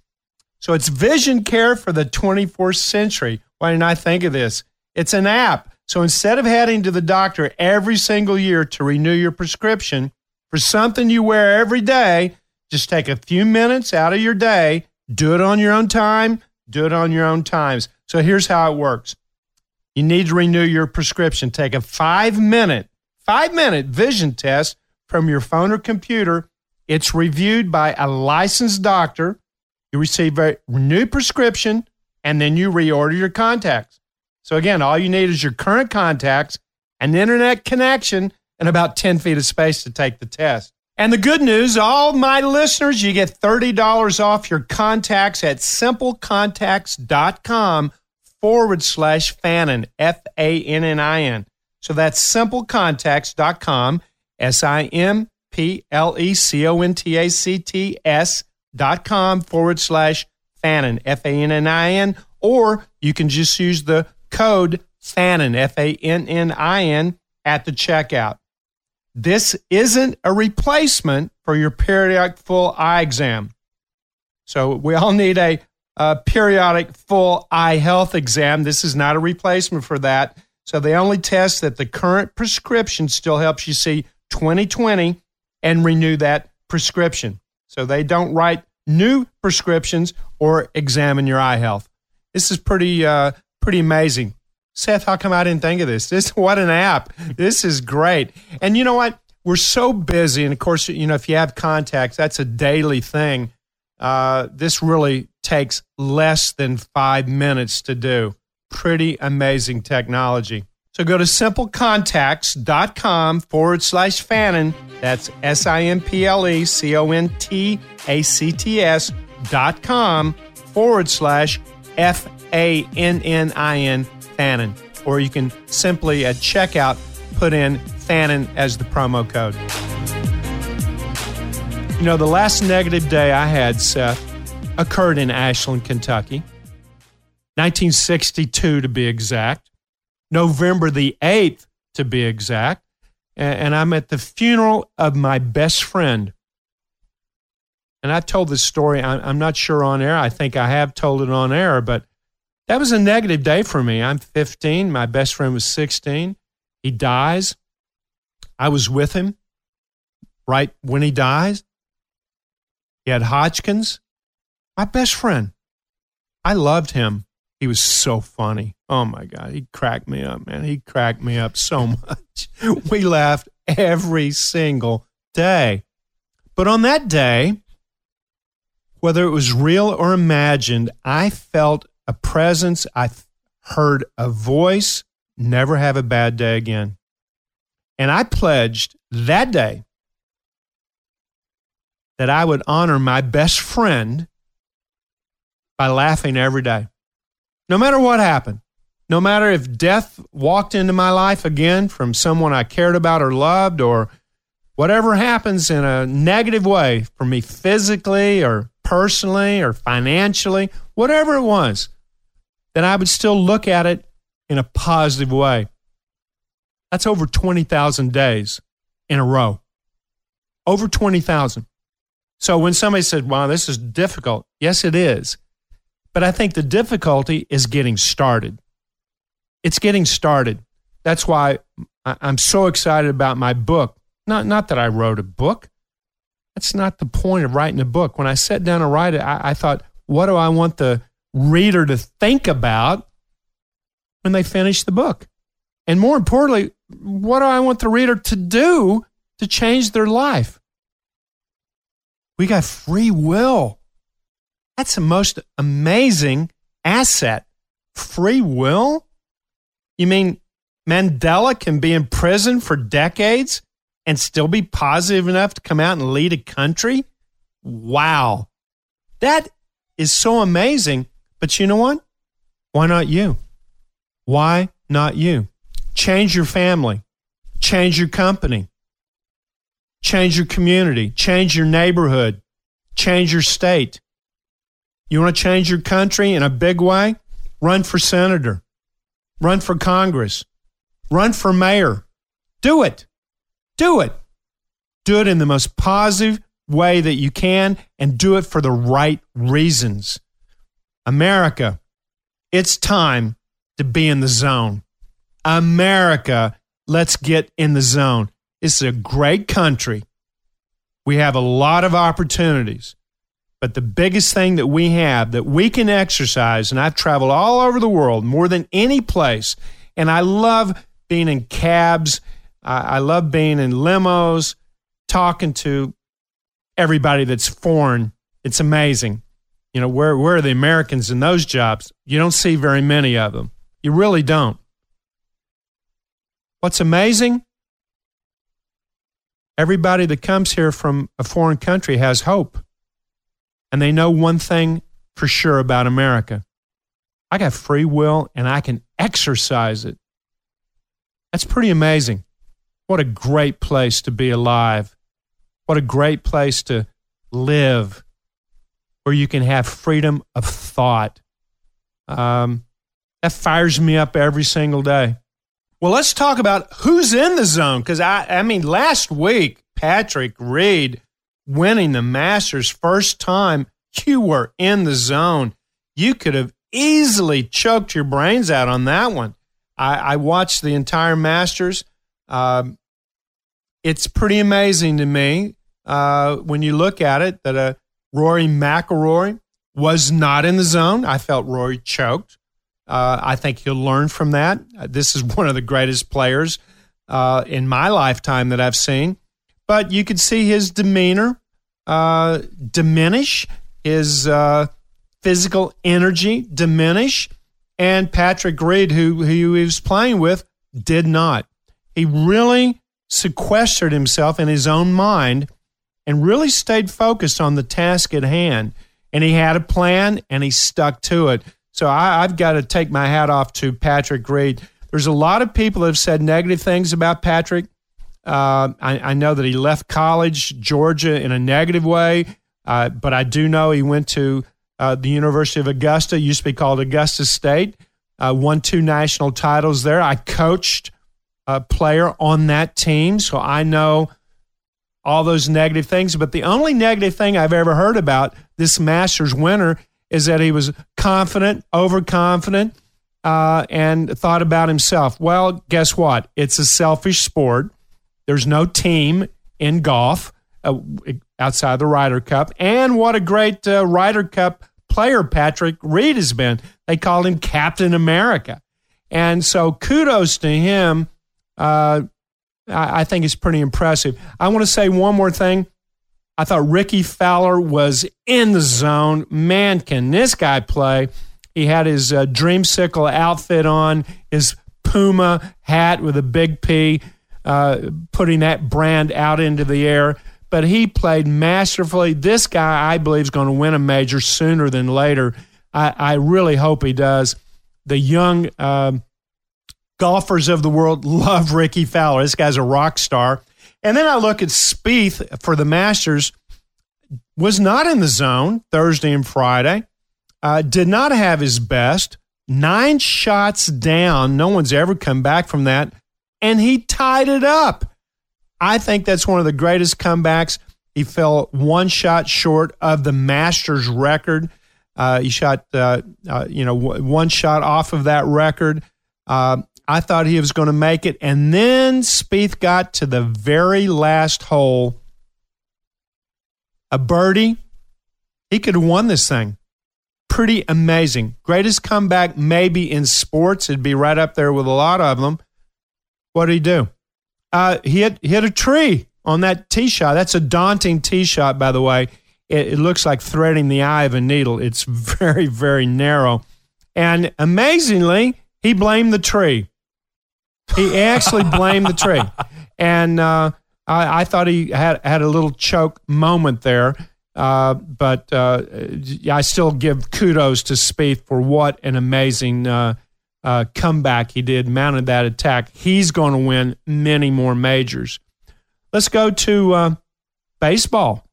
So it's vision care for the 24th century. Why didn't I think of this? It's an app. So instead of heading to the doctor every single year to renew your prescription for something you wear every day, just take a few minutes out of your day, do it on your own time, do it on your own times. So here's how it works. You need to renew your prescription. Take a five minute, five minute vision test from your phone or computer. It's reviewed by a licensed doctor you receive a new prescription, and then you reorder your contacts. So, again, all you need is your current contacts, an internet connection, and about 10 feet of space to take the test. And the good news, all my listeners, you get $30 off your contacts at simplecontacts.com forward slash Fannin, F A N N I N. So that's simplecontacts.com, S I M P L E C O N T A C T S dot com forward slash Fannin, F A N N I N, or you can just use the code Fannin, F A N N I N, at the checkout. This isn't a replacement for your periodic full eye exam. So we all need a, a periodic full eye health exam. This is not a replacement for that. So they only test that the current prescription still helps you see 2020 and renew that prescription. So they don't write new prescriptions or examine your eye health. This is pretty uh, pretty amazing. Seth, how come I didn't think of this? This what an app. This is great. And you know what? We're so busy, and of course, you know, if you have contacts, that's a daily thing. Uh, this really takes less than five minutes to do. Pretty amazing technology. So go to simplecontacts.com forward slash Fannin. That's S I M P L E C O N T A C T S dot com forward slash F A N N I N Fannin. Or you can simply at checkout put in Fannin as the promo code. You know, the last negative day I had, Seth, occurred in Ashland, Kentucky, 1962 to be exact. November the 8th, to be exact. And I'm at the funeral of my best friend. And I told this story, I'm not sure on air. I think I have told it on air, but that was a negative day for me. I'm 15. My best friend was 16. He dies. I was with him right when he dies. He had Hodgkin's. My best friend. I loved him. He was so funny. Oh my God. He cracked me up, man. He cracked me up so much. we laughed every single day. But on that day, whether it was real or imagined, I felt a presence. I heard a voice. Never have a bad day again. And I pledged that day that I would honor my best friend by laughing every day no matter what happened, no matter if death walked into my life again from someone I cared about or loved, or whatever happens in a negative way for me physically or personally or financially, whatever it was, then I would still look at it in a positive way. That's over 20,000 days in a row. Over 20,000. So when somebody said, wow, this is difficult, yes, it is. But I think the difficulty is getting started. It's getting started. That's why I'm so excited about my book. Not, not that I wrote a book. That's not the point of writing a book. When I sat down to write it, I, I thought, what do I want the reader to think about when they finish the book? And more importantly, what do I want the reader to do to change their life? We got free will. That's the most amazing asset. Free will? You mean Mandela can be in prison for decades and still be positive enough to come out and lead a country? Wow. That is so amazing. But you know what? Why not you? Why not you? Change your family, change your company, change your community, change your neighborhood, change your state. You want to change your country in a big way? Run for senator, run for Congress, run for mayor. Do it. Do it. Do it in the most positive way that you can and do it for the right reasons. America, it's time to be in the zone. America, let's get in the zone. This is a great country. We have a lot of opportunities. But the biggest thing that we have that we can exercise, and I've traveled all over the world more than any place, and I love being in cabs, I, I love being in limos, talking to everybody that's foreign. It's amazing. You know, where, where are the Americans in those jobs? You don't see very many of them. You really don't. What's amazing? Everybody that comes here from a foreign country has hope. And they know one thing for sure about America I got free will and I can exercise it. That's pretty amazing. What a great place to be alive. What a great place to live where you can have freedom of thought. Um, that fires me up every single day. Well, let's talk about who's in the zone because I, I mean, last week, Patrick Reed winning the Masters first time, you were in the zone. You could have easily choked your brains out on that one. I, I watched the entire Masters. Um, it's pretty amazing to me uh, when you look at it that uh, Rory McIlroy was not in the zone. I felt Rory choked. Uh, I think he'll learn from that. This is one of the greatest players uh, in my lifetime that I've seen. But you could see his demeanor uh, diminish, his uh, physical energy diminish, and Patrick Reed, who, who he was playing with, did not. He really sequestered himself in his own mind and really stayed focused on the task at hand. And he had a plan and he stuck to it. So I, have got to take my hat off to Patrick Reed. There's a lot of people that have said negative things about Patrick. Uh, I, I, know that he left college, Georgia, in a negative way, uh, but I do know he went to uh, the University of Augusta, used to be called Augusta State, uh, won two national titles there. I coached a player on that team, so I know all those negative things. But the only negative thing I've ever heard about this Masters winner is that he was confident, overconfident, uh, and thought about himself. Well, guess what? It's a selfish sport. There's no team in golf uh, outside the Ryder Cup. And what a great uh, Ryder Cup player Patrick Reed has been. They called him Captain America. And so kudos to him. Uh, I, I think it's pretty impressive. I want to say one more thing. I thought Rickie Fowler was in the zone. Man, can this guy play? He had his uh, dreamsicle outfit on, his Puma hat with a big P, uh, putting that brand out into the air. But he played masterfully. This guy, I believe, is going to win a major sooner than later. I, I really hope he does. The young um, golfers of the world love Rickie Fowler. This guy's a rock star. And then I look at Spieth for the Masters, was not in the zone Thursday and Friday, uh, did not have his best, nine shots down. No one's ever come back from that. And he tied it up. I think that's one of the greatest comebacks. He fell one shot short of the Masters record. Uh, he shot, uh, uh, you know, w- one shot off of that record. Uh, I thought he was going to make it, and then Spieth got to the very last hole. A birdie, he could have won this thing. Pretty amazing. Greatest comeback maybe in sports. It'd be right up there with a lot of them. What did he do? Uh, he hit, hit a tree on that tee shot. That's a daunting tee shot, by the way. It, it looks like threading the eye of a needle. It's very, very narrow. And amazingly, he blamed the tree. He actually blamed the tree. And uh, I, I, thought he had, had a little choke moment there. Uh, but uh, I still give kudos to Spieth for what an amazing uh, uh, comeback he did, mounted that attack. He's going to win many more majors. Let's go to uh, baseball.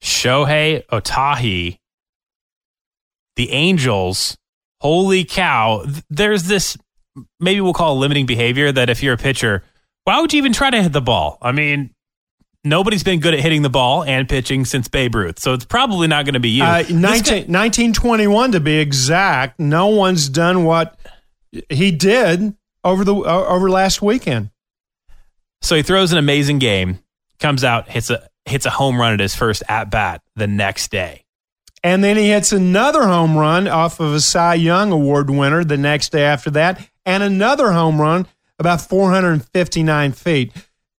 Shohei Ohtani, the Angels. Holy cow! There's this. Maybe we'll call a limiting behavior that if you're a pitcher, why would you even try to hit the ball? I mean, nobody's been good at hitting the ball and pitching since Babe Ruth, so it's probably not going to be you. Uh, 19, guy, 1921 to be exact. No one's done what he did over the uh, over last weekend. So he throws an amazing game, comes out, hits a hits a home run at his first at bat the next day. And then he hits another home run off of a Cy Young Award winner the next day after that, and another home run about 459 feet.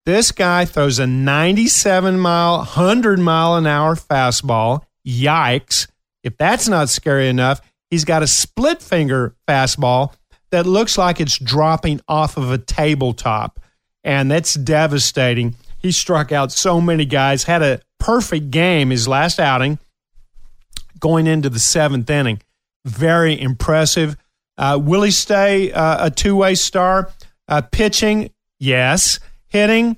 This guy throws a 97 mile, 100 mile an hour fastball. Yikes. If that's not scary enough, he's got a split finger fastball that looks like it's dropping off of a tabletop. And that's devastating. He struck out so many guys, had a perfect game his last outing going into the seventh inning. Very impressive. Uh, will he stay uh, a two way star? Uh, pitching, yes. Hitting,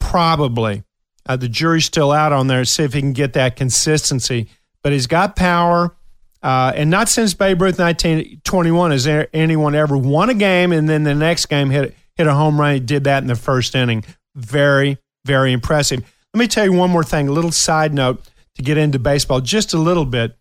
probably. Uh, the jury's still out on there see if he can get that consistency. But he's got power. Uh, and not since Babe Ruth 1921 has anyone ever won a game and then the next game hit hit a home run. He did that in the first inning. Very, very impressive. Let me tell you one more thing, a little side note to get into baseball just a little bit.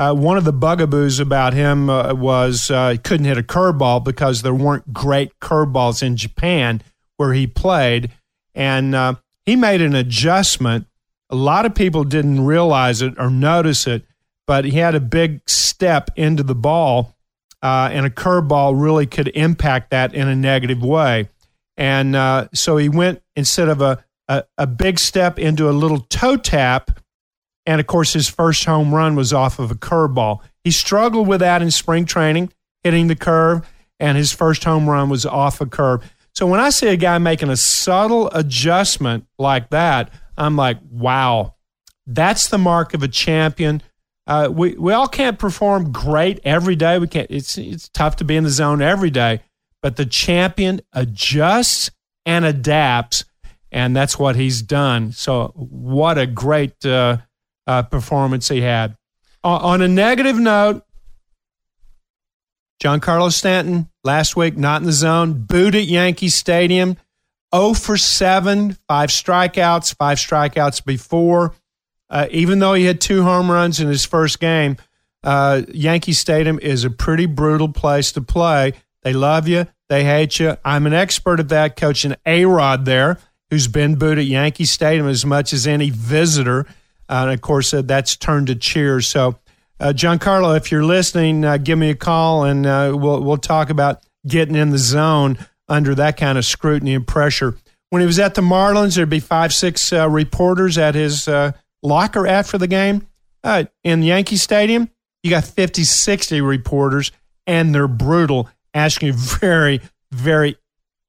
Uh, one of the bugaboos about him uh, was uh, he couldn't hit a curveball because there weren't great curveballs in Japan where he played. And uh, he made an adjustment. A lot of people didn't realize it or notice it, but he had a big step into the ball, uh, and a curveball really could impact that in a negative way. And uh, so he went instead of a, a, a big step into a little toe tap. And of course, his first home run was off of a curveball. He struggled with that in spring training, hitting the curve, and his first home run was off a curve. So when I see a guy making a subtle adjustment like that, I'm like, wow, that's the mark of a champion. Uh, we we all can't perform great every day. We can't. It's it's tough to be in the zone every day, but the champion adjusts and adapts, and that's what he's done. So what a great uh, uh, performance he had. on a negative note, Giancarlo Stanton last week not in the zone, booed at Yankee Stadium, 0 for 7, five strikeouts, five strikeouts before. Uh, even though he had two home runs in his first game, uh, Yankee Stadium is a pretty brutal place to play. They love you, they hate you. I'm an expert at that, coaching A Rod there, who's been booed at Yankee Stadium as much as any visitor. Uh, and of course, uh, that's turned to cheers. So uh, Giancarlo, if you're listening, uh, give me a call and uh, we'll we'll talk about getting in the zone under that kind of scrutiny and pressure. When he was at the Marlins, there'd be five, six uh, reporters at his uh, locker after the game. Uh, in Yankee Stadium, you got 50, 60 reporters, and they're brutal, asking you very, very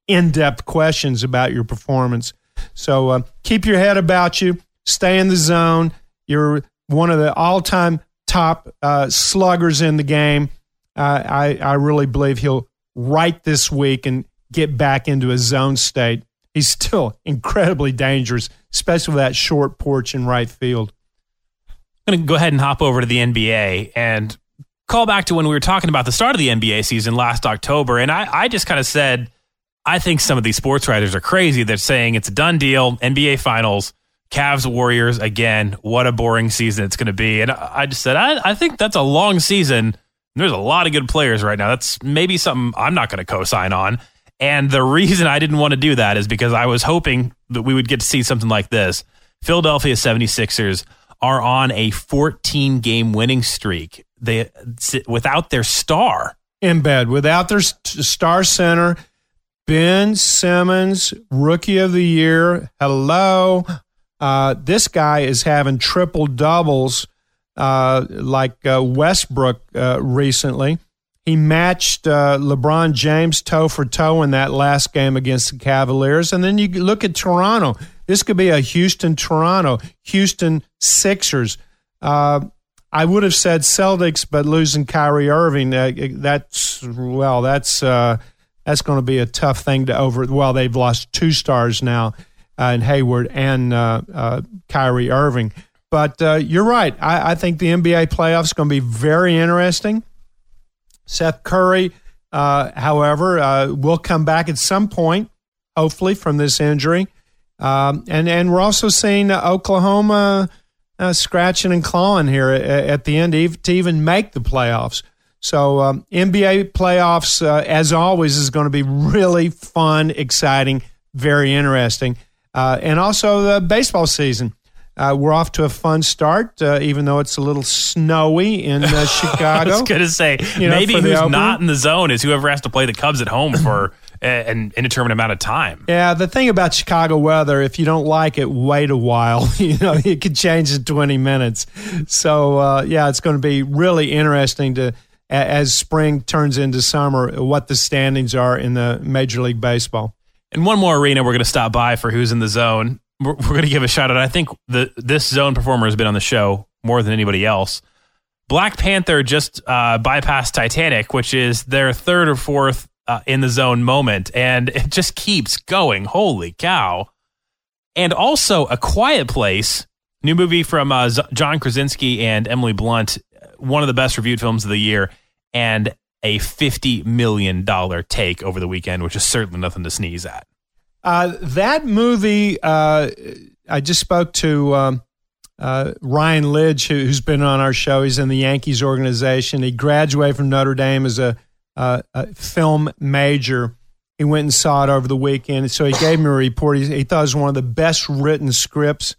in depth questions about your performance. So keep your head about you, stay in the zone. You're one of the all time top uh, sluggers in the game. Uh, I, I really believe he'll right this week and get back into a zone state. He's still incredibly dangerous, especially with that short porch in right field. I'm going to go ahead and hop over to the NBA and call back to when we were talking about the start of the NBA season last October. And I, I just kind of said, I think some of these sports writers are crazy. They're saying it's a done deal, NBA Finals Cavs Warriors again. What a boring season it's going to be. And I just said, I, I think that's a long season. There's a lot of good players right now. That's maybe something I'm not going to co sign on. And the reason I didn't want to do that is because I was hoping that we would get to see something like this. Philadelphia 76ers are on a 14 game winning streak. They without their star Embiid, without their star center, Ben Simmons, rookie of the year. Hello. Uh, this guy is having triple doubles uh, like uh, Westbrook uh, recently. He matched LeBron James toe for toe in that last game against the Cavaliers. And then you look at Toronto. This could be a Houston Toronto, Houston Sixers. I would have said Celtics, but losing Kyrie Irving, that's, well, that's, that's going to be a tough thing to over. Well, they've lost two stars now uh, in Hayward and uh, uh, Kyrie Irving. But uh, you're right. I, I, think the NBA playoffs going to be very interesting. Seth Curry, uh, however, uh, will come back at some point, hopefully, from this injury. Um, and, and we're also seeing Oklahoma scratching and clawing here at, at the end to even make the playoffs. So um, NBA playoffs, as always, is going to be really fun, exciting, very interesting, uh, and also the baseball season. Uh, we're off to a fun start, uh, even though it's a little snowy in uh, Chicago. I was going to say, you know, maybe who's not in the zone is whoever has to play the Cubs at home for an indeterminate amount of time. Yeah, the thing about Chicago weather, if you don't like it, wait a while. you know, it could change in 20 minutes. So, uh, yeah, it's going to be really interesting to as spring turns into summer, what the standings are in the Major League Baseball. And one more arena we're going to stop by for who's in the zone. We're, we're going to give a shout out. I think the this zone performer has been on the show more than anybody else. Black Panther just uh, bypassed Titanic, which is their third or fourth uh, in the zone moment, and it just keeps going. Holy cow! And also, A Quiet Place, new movie from uh, John Krasinski and Emily Blunt, one of the best reviewed films of the year and a $50 million take over the weekend, which is certainly nothing to sneeze at. Uh, that movie, uh, I just spoke to um, uh, Ryan Lidge, who, has been on our show. He's in the Yankees organization. He graduated from Notre Dame as a, a film major. He went and saw it over the weekend. So he gave me a report. He, he thought it was one of the best written scripts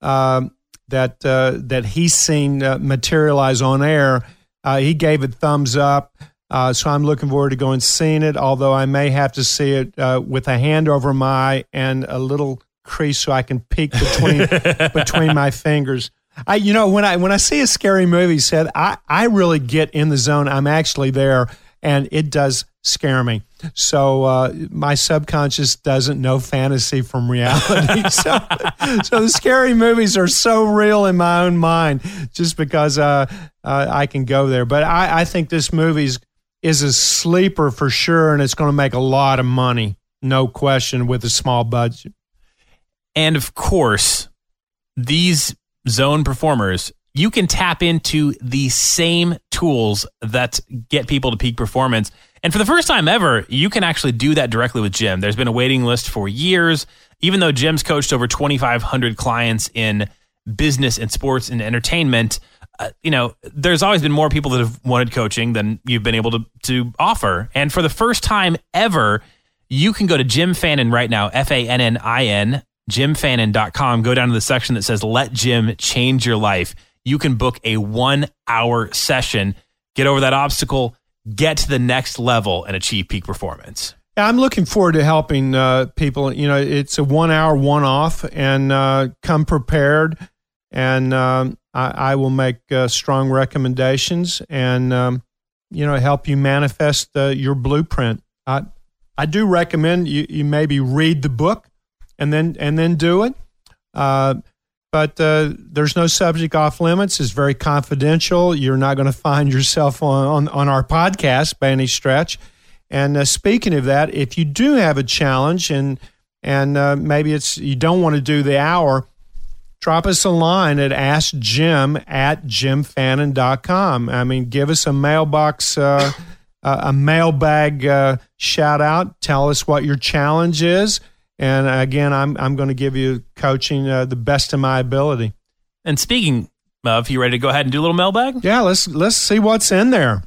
um, that, uh, that he's seen uh, materialize on air uh, he gave it thumbs up. Uh, so I'm looking forward to going seeing it, although I may have to see it uh, with a hand over my eye and a little crease so I can peek between between my fingers. I, you know, when I when I see a scary movie, said I I really get in the zone. I'm actually there, and it does scare me. So uh, my subconscious doesn't know fantasy from reality. so, so the scary movies are so real in my own mind, just because uh, uh, I can go there. But I, I think this movie is a sleeper for sure, and it's going to make a lot of money, no question, with a small budget. And of course, these zone performers you can tap into the same tools that get people to peak performance and for the first time ever, you can actually do that directly with Jim. There's been a waiting list for years. Even though Jim's coached over 2,500 clients in business and sports and entertainment, you know, there's always been more people that have wanted coaching than you've been able to, to offer. And for the first time ever, you can go to Jim Fannin right now, F A N N I N, jimfannin.com. Go down to the section that says, Let Jim Change Your Life. You can book a one hour session, get over that obstacle get to the next level and achieve peak performance? I'm looking forward to helping uh, people. You know, it's a one hour one off and uh, come prepared. And um, I, I, will make uh, strong recommendations and, um, you know, help you manifest uh, your blueprint. I, I do recommend you, you maybe read the book and then and then do it. Uh, but uh, there's no subject off limits. It's very confidential. You're not going to find yourself on, on, on, our podcast by any stretch. And uh, speaking of that, if you do have a challenge and and uh, maybe it's you don't want to do the hour, drop us a line at askjim at jimfannin.com. I mean, give us a mailbox, uh, a mailbag uh, shout out. Tell us what your challenge is And again, I'm I'm going to give you coaching uh, the best of my ability. And speaking of, you ready to go ahead and do a little mailbag? Yeah, let's let's see what's in there.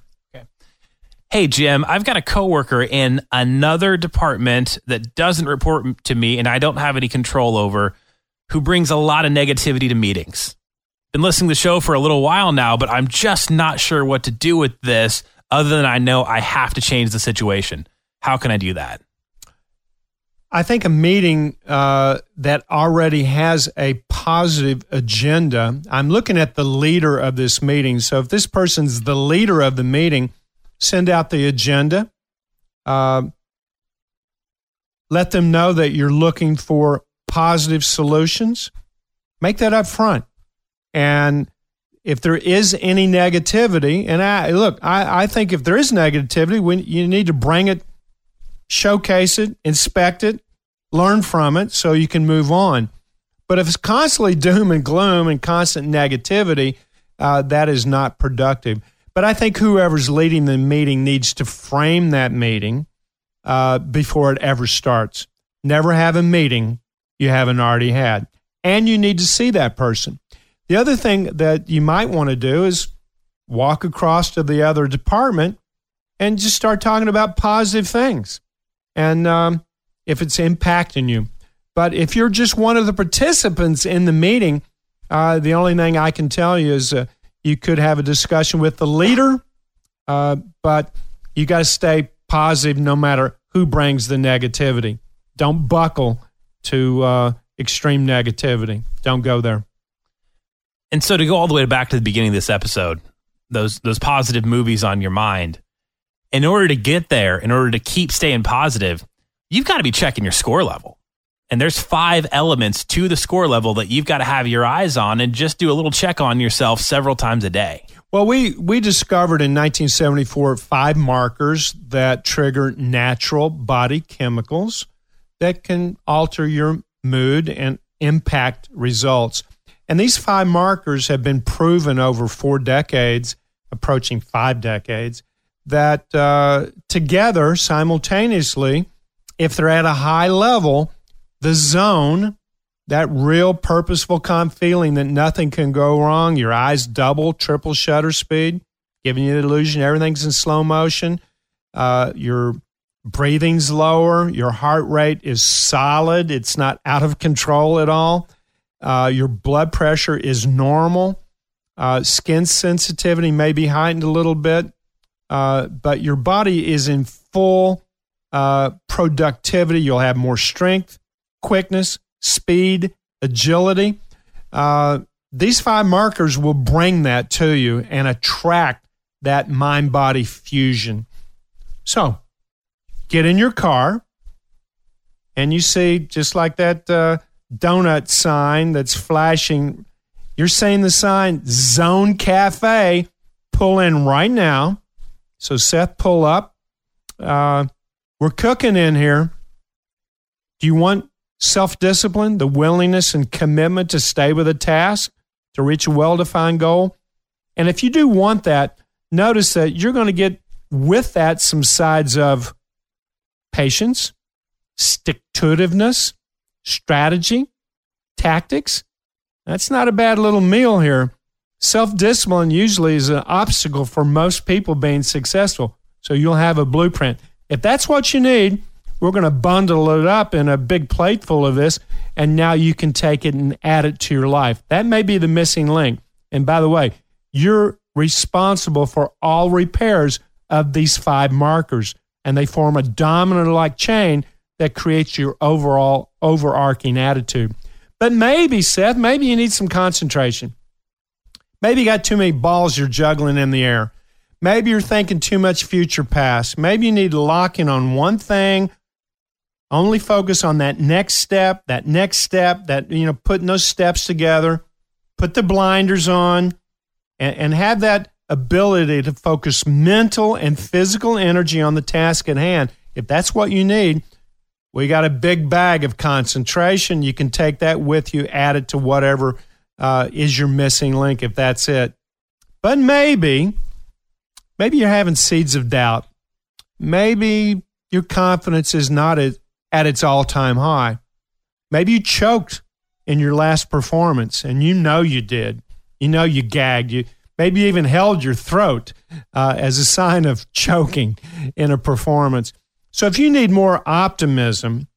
Hey, Jim, I've got a coworker in another department that doesn't report to me and I don't have any control over who brings a lot of negativity to meetings. Been listening to the show for a little while now, but I'm just not sure what to do with this other than I know I have to change the situation. How can I do that? I think a meeting uh, that already has a positive agenda. I'm looking at the leader of this meeting. So if this person's the leader of the meeting, send out the agenda. Uh, let them know that you're looking for positive solutions. Make that up front. And if there is any negativity, and I look, I, I think if there is negativity, when you need to bring it, showcase it, inspect it, learn from it, so you can move on. But if it's constantly doom and gloom and constant negativity, uh, that is not productive. But I think whoever's leading the meeting needs to frame that meeting uh, before it ever starts. Never have a meeting you haven't already had. And you need to see that person. The other thing that you might want to do is walk across to the other department and just start talking about positive things. And um, if it's impacting you. But if you're just one of the participants in the meeting, uh, the only thing I can tell you is uh, you could have a discussion with the leader, uh, but you got to stay positive no matter who brings the negativity. Don't buckle to uh, extreme negativity. Don't go there. And so to go all the way back to the beginning of this episode, those those positive movies on your mind, in order to get there, in order to keep staying positive, you've got to be checking your score level. And there's five elements to the score level that you've got to have your eyes on and just do a little check on yourself several times a day. Well, we, we discovered in 1974 five markers that trigger natural body chemicals that can alter your mood and impact results. And these five markers have been proven over four decades, approaching five decades, that uh, together, simultaneously, if they're at a high level, the zone, that real purposeful, calm feeling that nothing can go wrong, your eyes double, triple shutter speed, giving you the illusion everything's in slow motion, uh, your breathing's lower, your heart rate is solid, it's not out of control at all, uh, your blood pressure is normal. Uh, skin sensitivity may be heightened a little bit, uh, but your body is in full uh, productivity. You'll have more strength, quickness, speed, agility. Uh, these five markers will bring that to you and attract that mind body fusion. So, get in your car and you see, just like that uh, donut sign that's flashing, you're saying the sign Zone Cafe, pull in right now. So, Seth, pull up. Uh, we're cooking in here. Do you want self discipline, the willingness and commitment to stay with a task, to reach a well defined goal? And if you do want that, notice that you're going to get with that some sides of patience, stick to itiveness, strategy, tactics. That's not a bad little meal here. Self discipline usually is an obstacle for most people being successful. So you'll have a blueprint. If that's what you need, we're going to bundle it up in a big plate full of this, and now you can take it and add it to your life. That may be the missing link. And by the way, you're responsible for all repairs of these five markers, and they form a domino like chain that creates your overall overarching attitude. But maybe, Seth, maybe you need some concentration. Maybe you got too many balls you're juggling in the air. Maybe you're thinking too much future past. Maybe you need to lock in on one thing, only focus on that next step, that next step, that, you know, putting those steps together, put the blinders on, and, and have that ability to focus mental and physical energy on the task at hand. If that's what you need, we got a big bag of concentration. You can take that with you, add it to whatever uh, is your missing link, if that's it. But maybe Maybe you're having seeds of doubt. Maybe your confidence is not at, at its all time high. Maybe you choked in your last performance and you know you did. You know you gagged. You maybe even held your throat uh, as a sign of choking in a performance. So if you need more optimism,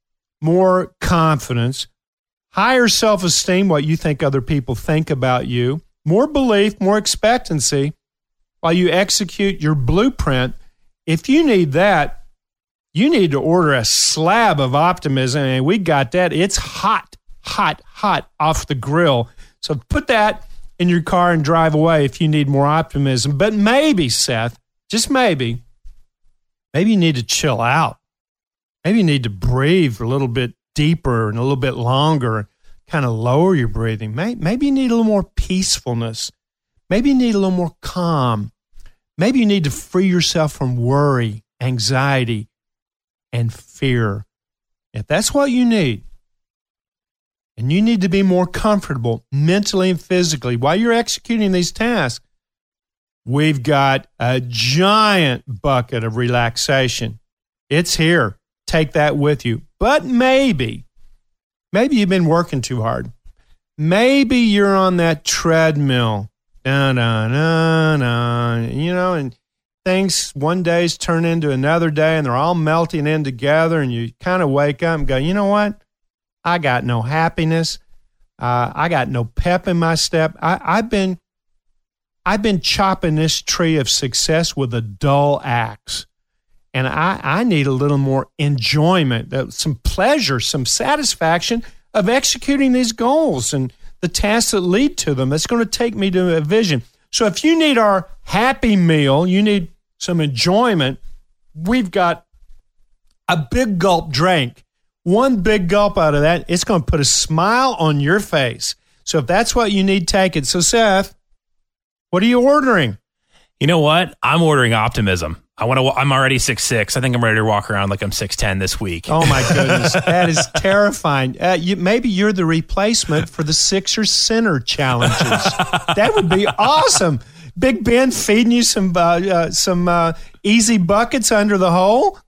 more confidence, higher self esteem, what you think other people think about you, more belief, more expectancy, while you execute your blueprint, if you need that, you need to order a slab of optimism. And we got that. It's hot, hot, hot off the grill. So put that in your car and drive away if you need more optimism. But maybe, Seth, just maybe, maybe you need to chill out. Maybe you need to breathe a little bit deeper and a little bit longer, kind of lower your breathing. Maybe you need a little more peacefulness. Maybe you need a little more calm. Maybe you need to free yourself from worry, anxiety, and fear. If that's what you need, and you need to be more comfortable mentally and physically while you're executing these tasks, we've got a giant bucket of relaxation. It's here. Take that with you. But maybe, maybe you've been working too hard. Maybe you're on that treadmill, da, da, da, da, you know, and things one day's turn into another day and they're all melting in together, and you kind of wake up and go, you know what? I got no happiness. Uh, I got no pep in my step. I, I've been I've been chopping this tree of success with a dull axe. And I, I need a little more enjoyment, uh, some pleasure, some satisfaction of executing these goals and the tasks that lead to them. That's going to take me to a vision. So if you need our happy meal, you need some enjoyment, we've got a big gulp drink one big gulp out of that, it's going to put a smile on your face. So if that's what you need, take it. So, Seth, what are you ordering? You know what? I'm ordering optimism. I want to. I'm already six six. I think I'm ready to walk around like I'm six ten this week. Oh my goodness, that is terrifying. Uh, you, maybe you're the replacement for the Sixer Center challenges. that would be awesome. Big Ben feeding you some uh, uh, some uh, easy buckets under the hole.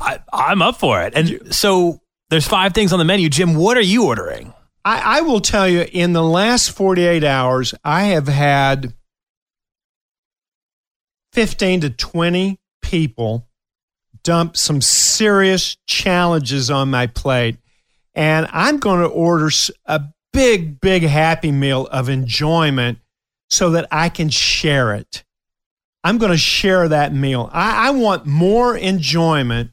I, I'm up for it. And so there's five things on the menu. Jim, what are you ordering? I, I will tell you, in the last 48 hours, I have had 15 to 20 people dump some serious challenges on my plate. And I'm going to order a big, big happy meal of enjoyment so that I can share it. I'm going to share that meal. I, I want more enjoyment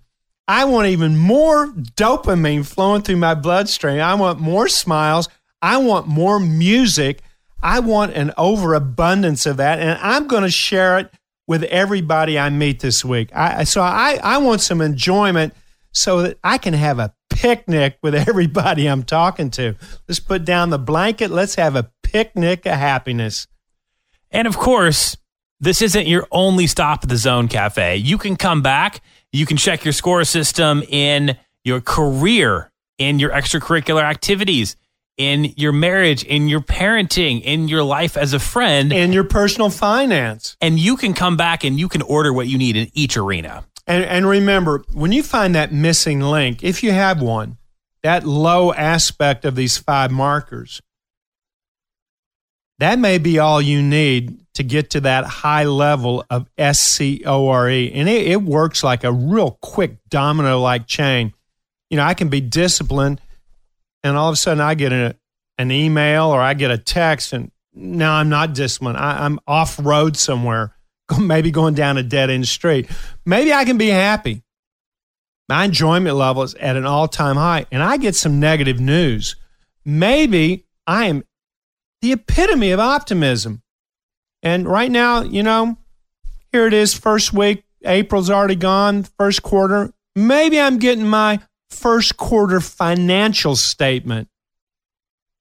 I want even more dopamine flowing through my bloodstream. I want more smiles. I want more music. I want an overabundance of that. And I'm going to share it with everybody I meet this week. I, so I, I want some enjoyment so that I can have a picnic with everybody I'm talking to. Let's put down the blanket. Let's have a picnic of happiness. And of course, this isn't your only stop at the Zone Cafe. You can come back you can check your score system in your career, in your extracurricular activities, in your marriage, in your parenting, in your life as a friend, in your personal finance. And you can come back and you can order what you need in each arena. And, and remember, when you find that missing link, if you have one, that low aspect of these five markers, that may be all you need to get to that high level of SCORE. And it, it works like a real quick domino like chain. You know, I can be disciplined, and all of a sudden I get an email or I get a text, and now I'm not disciplined. I, I'm off road somewhere, maybe going down a dead end street. Maybe I can be happy. My enjoyment level is at an all time high, and I get some negative news. Maybe I am the epitome of optimism. And right now, you know, here it is, first week. April's already gone, first quarter. Maybe I'm getting my first quarter financial statement.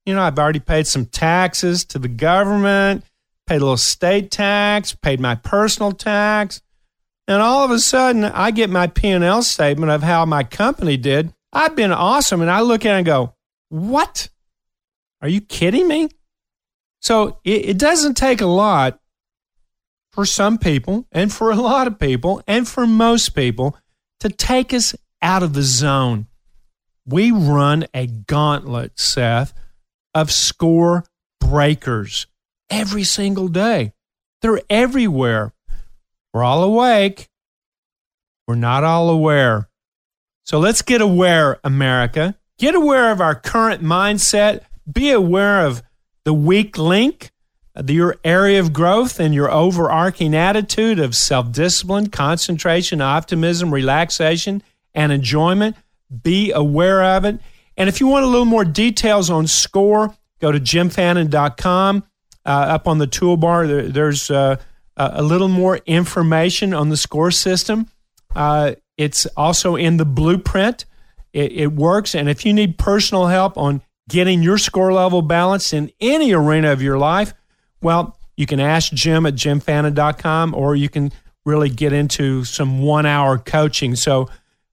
You know, I've already paid some taxes to the government, paid a little state tax, paid my personal tax. And all of a sudden, I get my P&L statement of how my company did. I've been awesome. And I look at it and go, what? Are you kidding me? So it, it doesn't take a lot for some people and for a lot of people and for most people to take us out of the zone. we run a gauntlet, Seth, of score breakers every single day. They're everywhere. We're all awake. We're not all aware. So let's get aware, America. Get aware of our current mindset. Be aware of the weak link, your area of growth, and your overarching attitude of self discipline, concentration, optimism, relaxation, and enjoyment. Be aware of it. And if you want a little more details on SCORE, go to jimfannin.com. Uh, up on the toolbar, there, there's uh, a little more information on the SCORE system. Uh, it's also in the blueprint. It, it, works. And if you need personal help on getting your score level balanced in any arena of your life, well, you can ask Jim at jimfannin.com or you can really get into some one hour coaching. So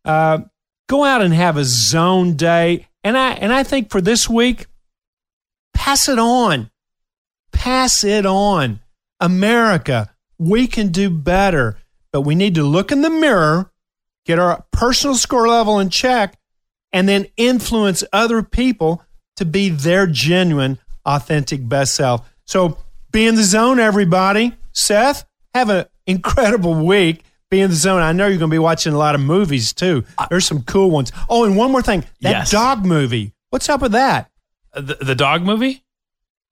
uh, go out and have a zone day. And I, and I think for this week, pass it on. Pass it on. America, we can do better, but we need to look in the mirror, get our personal score level in check, and then influence other people to be their genuine, authentic best self. So be in the zone, everybody. Seth, have an incredible week. Be in the zone. I know you're going to be watching a lot of movies too. There's some cool ones. Oh, and one more thing that Yes. dog movie. What's up with that? Uh, the, the dog movie?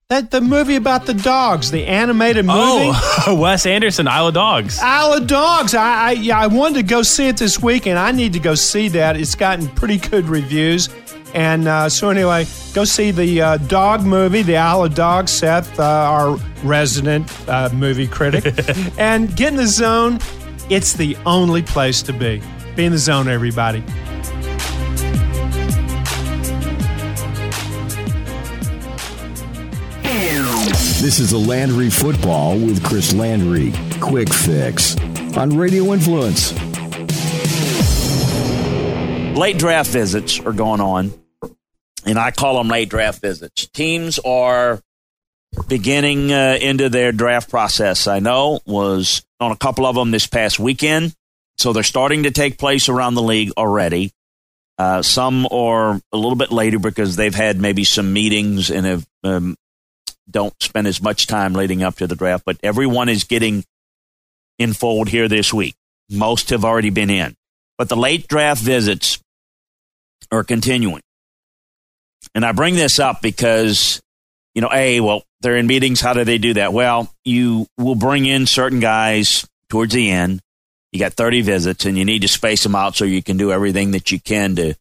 That the movie about the dogs, the animated oh, movie. Oh, Wes Anderson, Isle of Dogs. Isle of Dogs. I, I yeah, I wanted to go see it this week, and I need to go see that. It's gotten pretty good reviews, and uh, so anyway, go see the uh, dog movie, the Isle of Dogs. Seth, uh, our resident uh, movie critic, and get in the zone. It's the only place to be. Be in the zone, everybody. This is the Landry Football with Chris Landry. Quick fix on Radio Influence. Late draft visits are going on, and I call them late draft visits. Teams are beginning uh, into their draft process. I know was on a couple of them this past weekend, so they're starting to take place around the league already. Uh, some are a little bit later because they've had maybe some meetings and have um, don't spend as much time leading up to the draft. But everyone is getting in fold here this week. Most have already been in, but the late draft visits are continuing. And I bring this up because, you know, A, well, they're in meetings. How do they do that? Well, you will bring in certain guys towards the end. You got 30 visits and you need to space them out so you can do everything that you can to,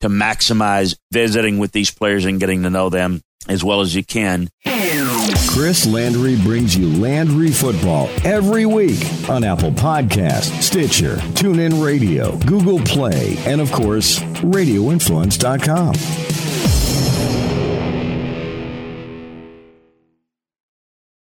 to maximize visiting with these players and getting to know them as well as you can. Chris Landry brings you Landry Football every week on Apple Podcast, Stitcher, TuneIn Radio, Google Play, and of course, RadioInfluence.com.